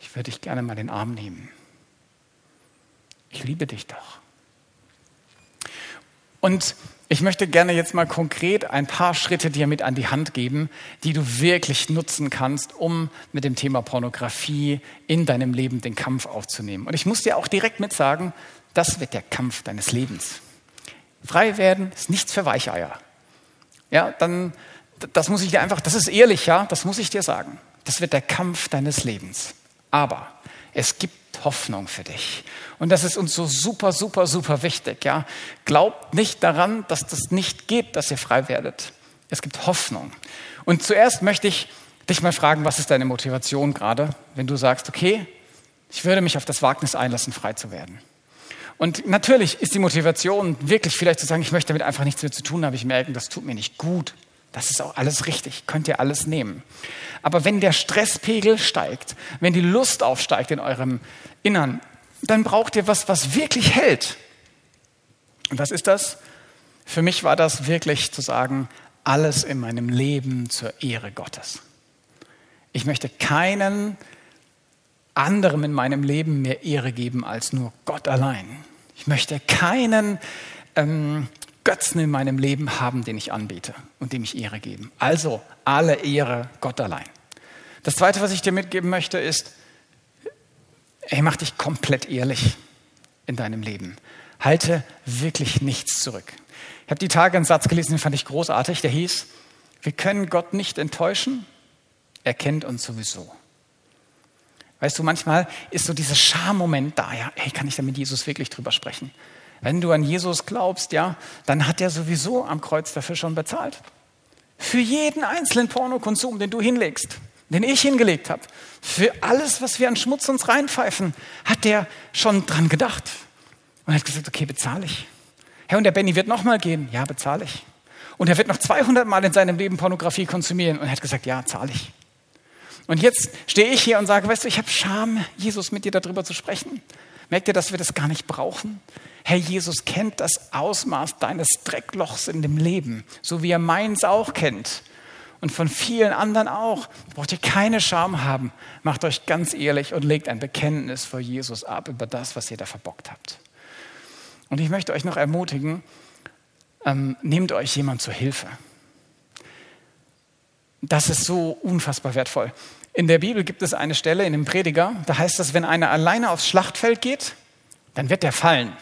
Ich würde dich gerne mal den Arm nehmen. Ich liebe dich doch. Und ich möchte gerne jetzt mal konkret ein paar Schritte dir mit an die Hand geben, die du wirklich nutzen kannst, um mit dem Thema Pornografie in deinem Leben den Kampf aufzunehmen. Und ich muss dir auch direkt mit sagen, das wird der Kampf deines Lebens. Frei werden ist nichts für Weicheier. Ja, dann, das muss ich dir einfach, das ist ehrlich, ja, das muss ich dir sagen. Das wird der Kampf deines Lebens. Aber es gibt Hoffnung für dich. Und das ist uns so super, super, super wichtig. Ja? Glaubt nicht daran, dass das nicht geht, dass ihr frei werdet. Es gibt Hoffnung. Und zuerst möchte ich dich mal fragen, was ist deine Motivation gerade, wenn du sagst, okay, ich würde mich auf das Wagnis einlassen, frei zu werden. Und natürlich ist die Motivation wirklich vielleicht zu sagen, ich möchte damit einfach nichts mehr zu tun haben, ich merke, das tut mir nicht gut. Das ist auch alles richtig, könnt ihr alles nehmen. Aber wenn der Stresspegel steigt, wenn die Lust aufsteigt in eurem Innern, dann braucht ihr was, was wirklich hält. Und was ist das? Für mich war das wirklich zu sagen, alles in meinem Leben zur Ehre Gottes. Ich möchte keinen anderem in meinem Leben mehr Ehre geben als nur Gott allein. Ich möchte keinen ähm, Götzen in meinem Leben haben, den ich anbete und dem ich Ehre gebe. Also alle Ehre Gott allein. Das Zweite, was ich dir mitgeben möchte, ist, ey, mach dich komplett ehrlich in deinem Leben. Halte wirklich nichts zurück. Ich habe die Tage einen Satz gelesen, den fand ich großartig, der hieß, wir können Gott nicht enttäuschen, er kennt uns sowieso. Weißt du, manchmal ist so dieser Schammoment da, ja, ey, kann ich da mit Jesus wirklich drüber sprechen? Wenn du an Jesus glaubst, ja, dann hat er sowieso am Kreuz dafür schon bezahlt. Für jeden einzelnen Pornokonsum, den du hinlegst, den ich hingelegt habe, für alles, was wir an Schmutz uns reinpfeifen, hat der schon dran gedacht. Und hat gesagt, okay, bezahle ich. Herr, und der Benny wird nochmal gehen. Ja, bezahle ich. Und er wird noch 200 Mal in seinem Leben Pornografie konsumieren. Und er hat gesagt, ja, zahle ich. Und jetzt stehe ich hier und sage, weißt du, ich habe Scham, Jesus mit dir darüber zu sprechen. Merkt ihr, dass wir das gar nicht brauchen? Herr Jesus kennt das Ausmaß deines Drecklochs in dem Leben, so wie er meins auch kennt. Und von vielen anderen auch. Da braucht ihr keine Scham haben. Macht euch ganz ehrlich und legt ein Bekenntnis vor Jesus ab über das, was ihr da verbockt habt. Und ich möchte euch noch ermutigen, ähm, nehmt euch jemand zur Hilfe. Das ist so unfassbar wertvoll. In der Bibel gibt es eine Stelle in dem Prediger, da heißt es, wenn einer alleine aufs Schlachtfeld geht, dann wird er fallen.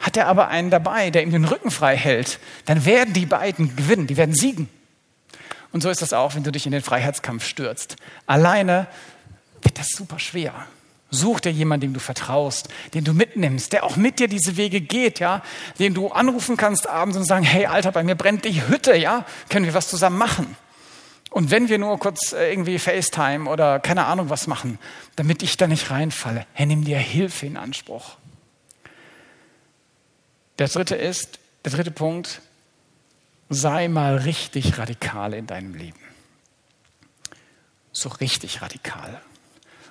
Hat er aber einen dabei, der ihm den Rücken frei hält, dann werden die beiden gewinnen, die werden siegen. Und so ist das auch, wenn du dich in den Freiheitskampf stürzt. Alleine wird das super schwer. Such dir jemanden, dem du vertraust, den du mitnimmst, der auch mit dir diese Wege geht, ja, den du anrufen kannst abends und sagen, hey Alter, bei mir brennt die Hütte, ja, können wir was zusammen machen? Und wenn wir nur kurz äh, irgendwie FaceTime oder keine Ahnung was machen, damit ich da nicht reinfalle, hey, nimm dir Hilfe in Anspruch. Der dritte ist, der dritte Punkt, sei mal richtig radikal in deinem Leben. So richtig radikal.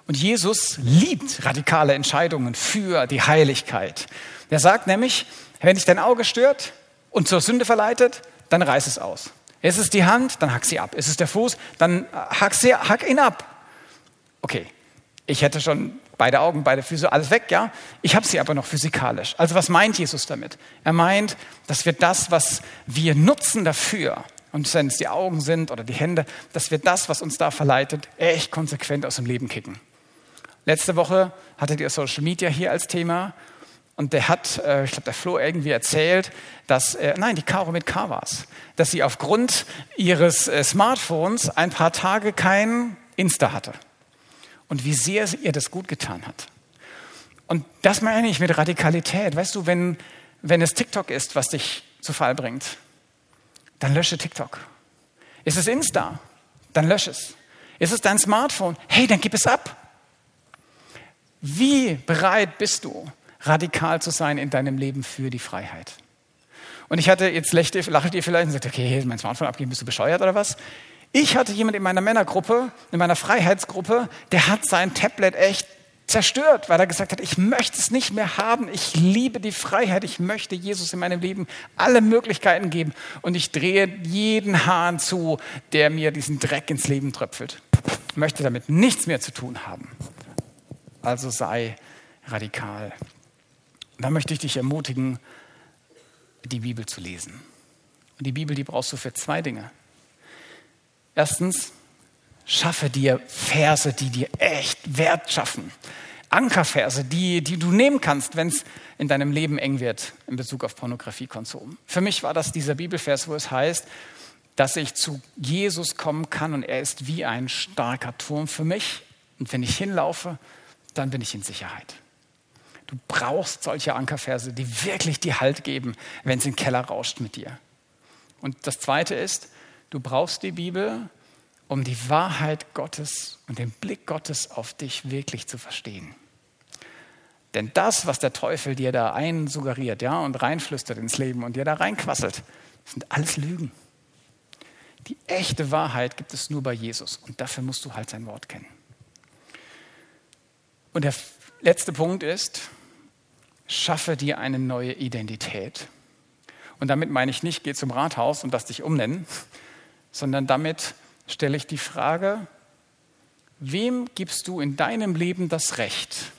Und Jesus liebt radikale Entscheidungen für die Heiligkeit. Er sagt nämlich, wenn dich dein Auge stört und zur Sünde verleitet, dann reiß es aus. Ist es die Hand, dann hack sie ab. Ist es der Fuß, dann hack, sie, hack ihn ab. Okay, ich hätte schon beide Augen, beide Füße, alles weg, ja. Ich habe sie aber noch physikalisch. Also was meint Jesus damit? Er meint, dass wir das, was wir nutzen dafür, und wenn es die Augen sind oder die Hände, dass wir das, was uns da verleitet, echt konsequent aus dem Leben kicken. Letzte Woche hattet ihr Social Media hier als Thema und der hat, äh, ich glaube, der Flo irgendwie erzählt, dass, äh, nein, die Caro mit K war dass sie aufgrund ihres äh, Smartphones ein paar Tage kein Insta hatte. Und wie sehr ihr das gut getan hat. Und das meine ich mit Radikalität. Weißt du, wenn, wenn es TikTok ist, was dich zu Fall bringt, dann lösche TikTok. Ist es Insta? Dann lösche es. Ist es dein Smartphone? Hey, dann gib es ab. Wie bereit bist du, radikal zu sein in deinem Leben für die Freiheit? Und ich hatte, jetzt lachtet ihr, lachtet ihr vielleicht und sagt, okay, mein Smartphone abgeben, bist du bescheuert oder was? Ich hatte jemand in meiner Männergruppe, in meiner Freiheitsgruppe, der hat sein Tablet echt zerstört, weil er gesagt hat, ich möchte es nicht mehr haben, ich liebe die Freiheit, ich möchte Jesus in meinem Leben alle Möglichkeiten geben und ich drehe jeden Hahn zu, der mir diesen Dreck ins Leben tröpfelt. Ich möchte damit nichts mehr zu tun haben also sei radikal. Und da möchte ich dich ermutigen, die Bibel zu lesen. Und die Bibel, die brauchst du für zwei Dinge. Erstens, schaffe dir Verse, die dir echt Wert schaffen. Ankerverse, die, die du nehmen kannst, wenn es in deinem Leben eng wird in Bezug auf Pornografiekonsum. Für mich war das dieser Bibelvers, wo es heißt, dass ich zu Jesus kommen kann und er ist wie ein starker Turm für mich. Und wenn ich hinlaufe, dann bin ich in Sicherheit. Du brauchst solche Ankerverse, die wirklich die Halt geben, wenn es in den Keller rauscht mit dir. Und das Zweite ist, du brauchst die Bibel, um die Wahrheit Gottes und den Blick Gottes auf dich wirklich zu verstehen. Denn das, was der Teufel dir da einsuggeriert ja, und reinflüstert ins Leben und dir da reinquasselt, sind alles Lügen. Die echte Wahrheit gibt es nur bei Jesus und dafür musst du halt sein Wort kennen. Und der letzte Punkt ist, schaffe dir eine neue Identität. Und damit meine ich nicht, geh zum Rathaus und lass dich umnennen, sondern damit stelle ich die Frage, wem gibst du in deinem Leben das Recht,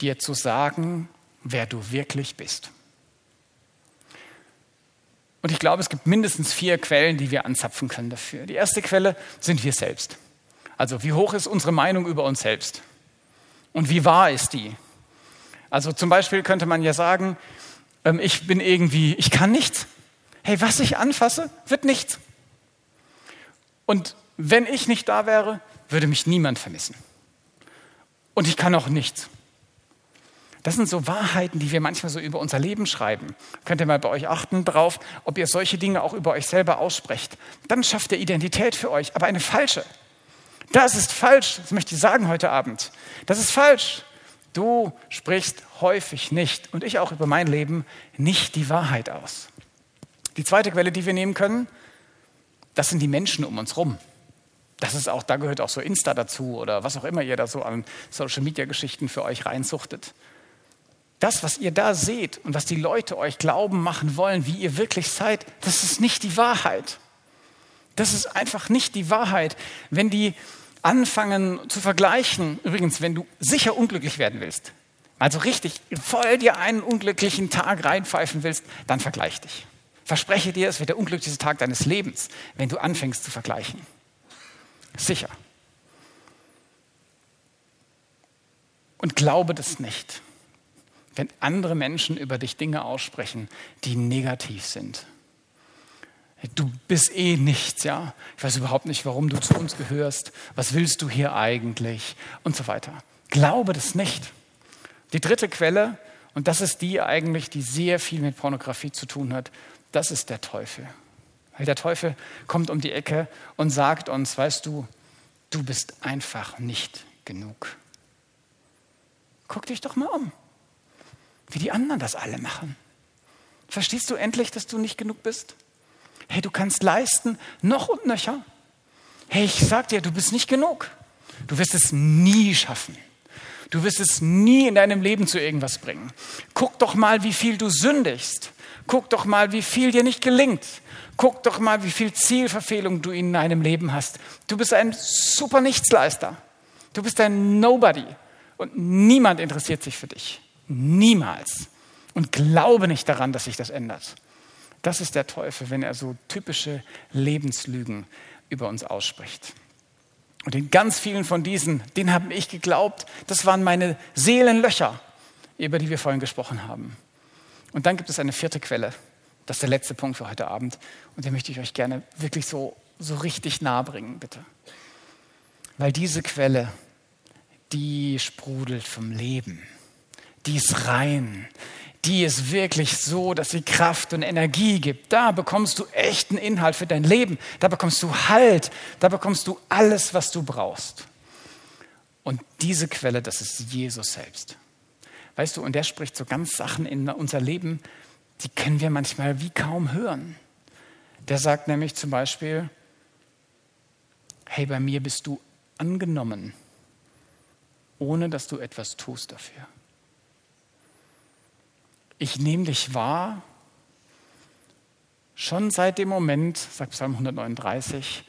dir zu sagen, wer du wirklich bist? Und ich glaube, es gibt mindestens vier Quellen, die wir anzapfen können dafür. Die erste Quelle sind wir selbst. Also wie hoch ist unsere Meinung über uns selbst? Und wie wahr ist die? Also zum Beispiel könnte man ja sagen, ähm, ich bin irgendwie, ich kann nichts. Hey, was ich anfasse, wird nichts. Und wenn ich nicht da wäre, würde mich niemand vermissen. Und ich kann auch nichts. Das sind so Wahrheiten, die wir manchmal so über unser Leben schreiben. Könnt ihr mal bei euch achten drauf, ob ihr solche Dinge auch über euch selber aussprecht. Dann schafft ihr Identität für euch, aber eine falsche. Das ist falsch, das möchte ich sagen heute Abend. Das ist falsch. Du sprichst häufig nicht und ich auch über mein Leben nicht die Wahrheit aus. Die zweite Quelle, die wir nehmen können, das sind die Menschen um uns rum. Das ist auch, da gehört auch so Insta dazu oder was auch immer ihr da so an Social Media Geschichten für euch reinsuchtet. Das, was ihr da seht und was die Leute euch glauben machen wollen, wie ihr wirklich seid, das ist nicht die Wahrheit. Das ist einfach nicht die Wahrheit. Wenn die anfangen zu vergleichen, übrigens, wenn du sicher unglücklich werden willst, also richtig voll dir einen unglücklichen Tag reinpfeifen willst, dann vergleich dich. Verspreche dir, es wird der unglücklichste Tag deines Lebens, wenn du anfängst zu vergleichen. Sicher. Und glaube das nicht. wenn andere Menschen über dich Dinge aussprechen, die negativ sind. Du bist eh nichts, ja. Ich weiß überhaupt nicht, warum du zu uns gehörst. Was willst du hier eigentlich? Und so weiter. Glaube das nicht. Die dritte Quelle, und das ist die eigentlich, die sehr viel mit Pornografie zu tun hat, das ist der Teufel. Weil der Teufel kommt um die Ecke und sagt uns, weißt du, du bist einfach nicht genug. Guck dich doch mal um, wie die anderen das alle machen. Verstehst du endlich, dass du nicht genug bist? Hey, du kannst leisten, noch und nöcher. Hey, ich sag dir, du bist nicht genug. Du wirst es nie schaffen. Du wirst es nie in deinem Leben zu irgendwas bringen. Guck doch mal, wie viel du sündigst. Guck doch mal, wie viel dir nicht gelingt. Guck doch mal, wie viel Zielverfehlung du in deinem Leben hast. Du bist ein super Nichtsleister. Du bist ein Nobody. Und niemand interessiert sich für dich. Niemals. Und glaube nicht daran, dass sich das ändert. Das ist der Teufel, wenn er so typische Lebenslügen über uns ausspricht. Und in ganz vielen von diesen, denen habe ich geglaubt, das waren meine Seelenlöcher, über die wir vorhin gesprochen haben. Und dann gibt es eine vierte Quelle. Das ist der letzte Punkt für heute Abend. Und den möchte ich euch gerne wirklich so, so richtig nahe bringen, bitte. Weil diese Quelle, die sprudelt vom Leben. Die ist rein die ist wirklich so, dass sie Kraft und Energie gibt. Da bekommst du echten Inhalt für dein Leben. Da bekommst du Halt. Da bekommst du alles, was du brauchst. Und diese Quelle, das ist Jesus selbst. Weißt du, und der spricht so ganz Sachen in unser Leben, die können wir manchmal wie kaum hören. Der sagt nämlich zum Beispiel, hey, bei mir bist du angenommen, ohne dass du etwas tust dafür. Ich nehme dich wahr, schon seit dem Moment, sagt Psalm 139,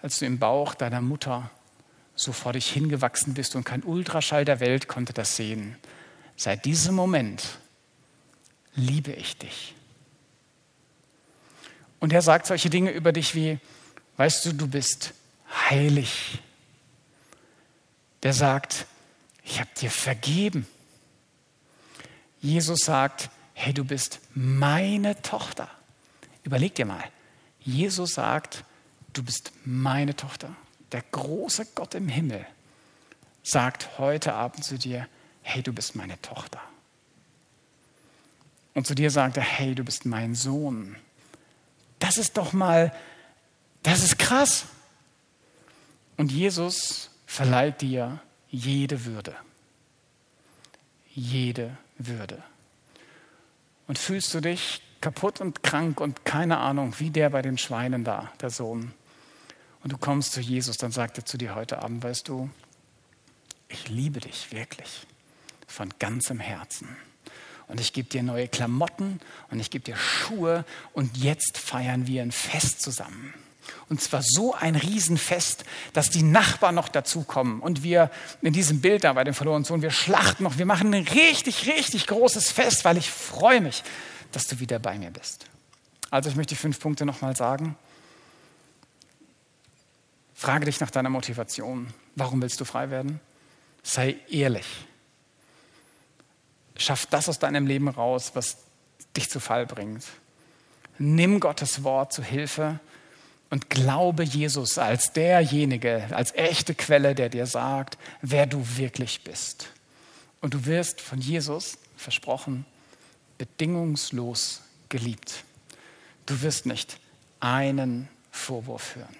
als du im Bauch deiner Mutter so vor dich hingewachsen bist und kein Ultraschall der Welt konnte das sehen. Seit diesem Moment liebe ich dich. Und er sagt solche Dinge über dich wie, weißt du, du bist heilig. Der sagt, ich habe dir vergeben. Jesus sagt, hey, du bist meine Tochter. Überleg dir mal, Jesus sagt, du bist meine Tochter. Der große Gott im Himmel sagt heute Abend zu dir, hey, du bist meine Tochter. Und zu dir sagt er, hey, du bist mein Sohn. Das ist doch mal, das ist krass. Und Jesus verleiht dir jede Würde. Jede würde. Und fühlst du dich kaputt und krank und keine Ahnung, wie der bei den Schweinen da, der Sohn. Und du kommst zu Jesus, dann sagt er zu dir heute Abend, weißt du, ich liebe dich wirklich von ganzem Herzen. Und ich gebe dir neue Klamotten und ich gebe dir Schuhe und jetzt feiern wir ein Fest zusammen. Und zwar so ein Riesenfest, dass die Nachbarn noch dazukommen. Und wir in diesem Bild da bei dem verlorenen Sohn, wir schlachten noch, wir machen ein richtig, richtig großes Fest, weil ich freue mich, dass du wieder bei mir bist. Also ich möchte die fünf Punkte nochmal sagen. Frage dich nach deiner Motivation. Warum willst du frei werden? Sei ehrlich. Schaff das aus deinem Leben raus, was dich zu Fall bringt. Nimm Gottes Wort zu Hilfe und glaube Jesus als derjenige, als echte Quelle, der dir sagt, wer du wirklich bist. Und du wirst von Jesus, versprochen, bedingungslos geliebt. Du wirst nicht einen Vorwurf hören.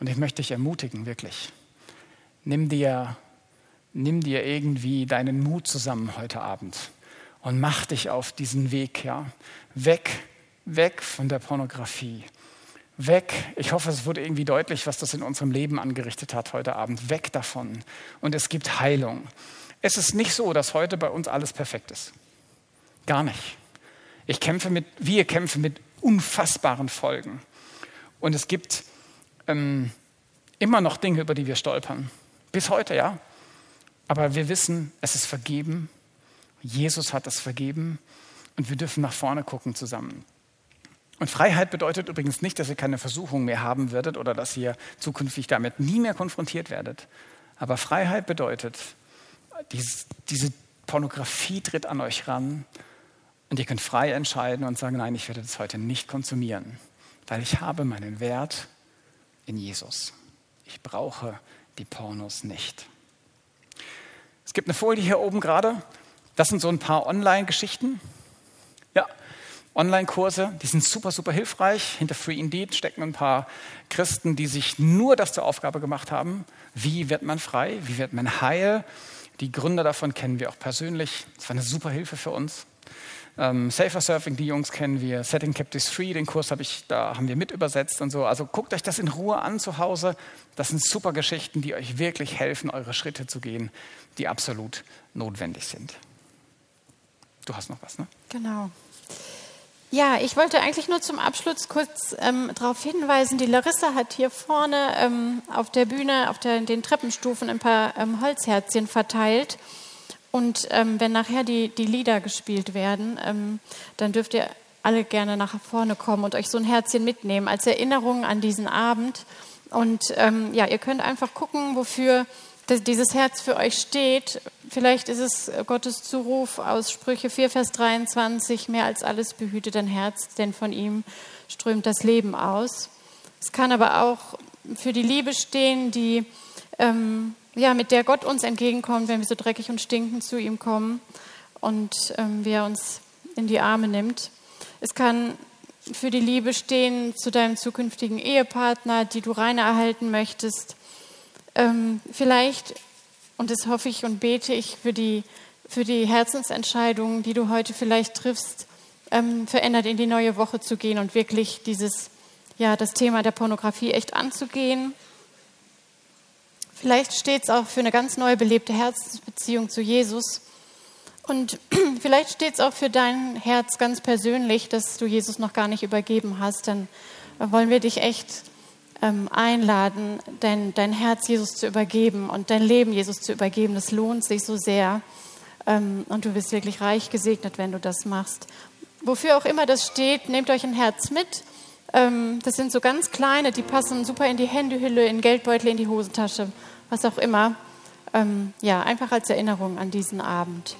Und ich möchte dich ermutigen, wirklich. Nimm dir, nimm dir irgendwie deinen Mut zusammen heute Abend und mach dich auf diesen Weg, ja. Weg, weg von der Pornografie Weg, ich hoffe, es wurde irgendwie deutlich, was das in unserem Leben angerichtet hat heute Abend. Weg davon. Und es gibt Heilung. Es ist nicht so, dass heute bei uns alles perfekt ist. Gar nicht. Ich kämpfe mit, wir kämpfen mit unfassbaren Folgen. Und es gibt ähm, immer noch Dinge, über die wir stolpern. Bis heute, ja. Aber wir wissen, es ist vergeben. Jesus hat es vergeben. Und wir dürfen nach vorne gucken zusammen. Und Freiheit bedeutet übrigens nicht, dass ihr keine Versuchung mehr haben werdet oder dass ihr zukünftig damit nie mehr konfrontiert werdet. Aber Freiheit bedeutet, diese, Pornografie tritt an euch ran und ihr könnt frei entscheiden und sagen, nein, ich werde das heute nicht konsumieren, weil ich habe meinen Wert in Jesus. Ich brauche die Pornos nicht. Es gibt eine Folie hier oben gerade. Das sind so ein paar Online-Geschichten. Online-Kurse, die sind super, super hilfreich. Hinter Free Indeed stecken ein paar Christen, die sich nur das zur Aufgabe gemacht haben. Wie wird man frei? Wie wird man heil? Die Gründer davon kennen wir auch persönlich. Das war eine super Hilfe für uns. Ähm, Safer Surfing, die Jungs kennen wir. Setting Captives Free, den Kurs habe ich, da haben wir mit übersetzt und so. Also guckt euch das in Ruhe an zu Hause. Das sind super Geschichten, die euch wirklich helfen, eure Schritte zu gehen, die absolut notwendig sind. Du hast noch was, ne? Genau. Ja, ich wollte eigentlich nur zum Abschluss kurz ähm, darauf hinweisen, die Larissa hat hier vorne ähm, auf der Bühne, auf der, den Treppenstufen ein paar ähm, Holzherzchen verteilt. Und ähm, wenn nachher die, die Lieder gespielt werden, ähm, dann dürft ihr alle gerne nach vorne kommen und euch so ein Herzchen mitnehmen als Erinnerung an diesen Abend. Und ähm, ja, ihr könnt einfach gucken, wofür dieses Herz für euch steht. Vielleicht ist es Gottes Zuruf aus Sprüche 4, Vers 23, mehr als alles behüte dein Herz, denn von ihm strömt das Leben aus. Es kann aber auch für die Liebe stehen, die ähm, ja, mit der Gott uns entgegenkommt, wenn wir so dreckig und stinkend zu ihm kommen und ähm, wie er uns in die Arme nimmt. Es kann für die Liebe stehen zu deinem zukünftigen Ehepartner, die du rein erhalten möchtest. Ähm, vielleicht, und das hoffe ich und bete ich für die, für die Herzensentscheidungen, die du heute vielleicht triffst, ähm, verändert in die neue Woche zu gehen und wirklich dieses, ja, das Thema der Pornografie echt anzugehen Vielleicht steht es auch für eine ganz neue belebte Herzensbeziehung zu Jesus. Und [CLEARS THROAT] vielleicht steht es auch für dein Herz ganz persönlich, dass du Jesus noch gar nicht übergeben hast. Dann wollen wir dich echt ähm, einladen, dein, dein Herz Jesus zu übergeben und dein Leben Jesus zu übergeben. Das lohnt sich so sehr. Ähm, und du wirst wirklich reich gesegnet, wenn du das machst. Wofür auch immer das steht, nehmt euch ein Herz mit. Ähm, das sind so ganz kleine, die passen super in die Händehülle, in Geldbeutel, in die Hosentasche was auch immer. Ähm, ja, einfach als Erinnerung an diesen Abend.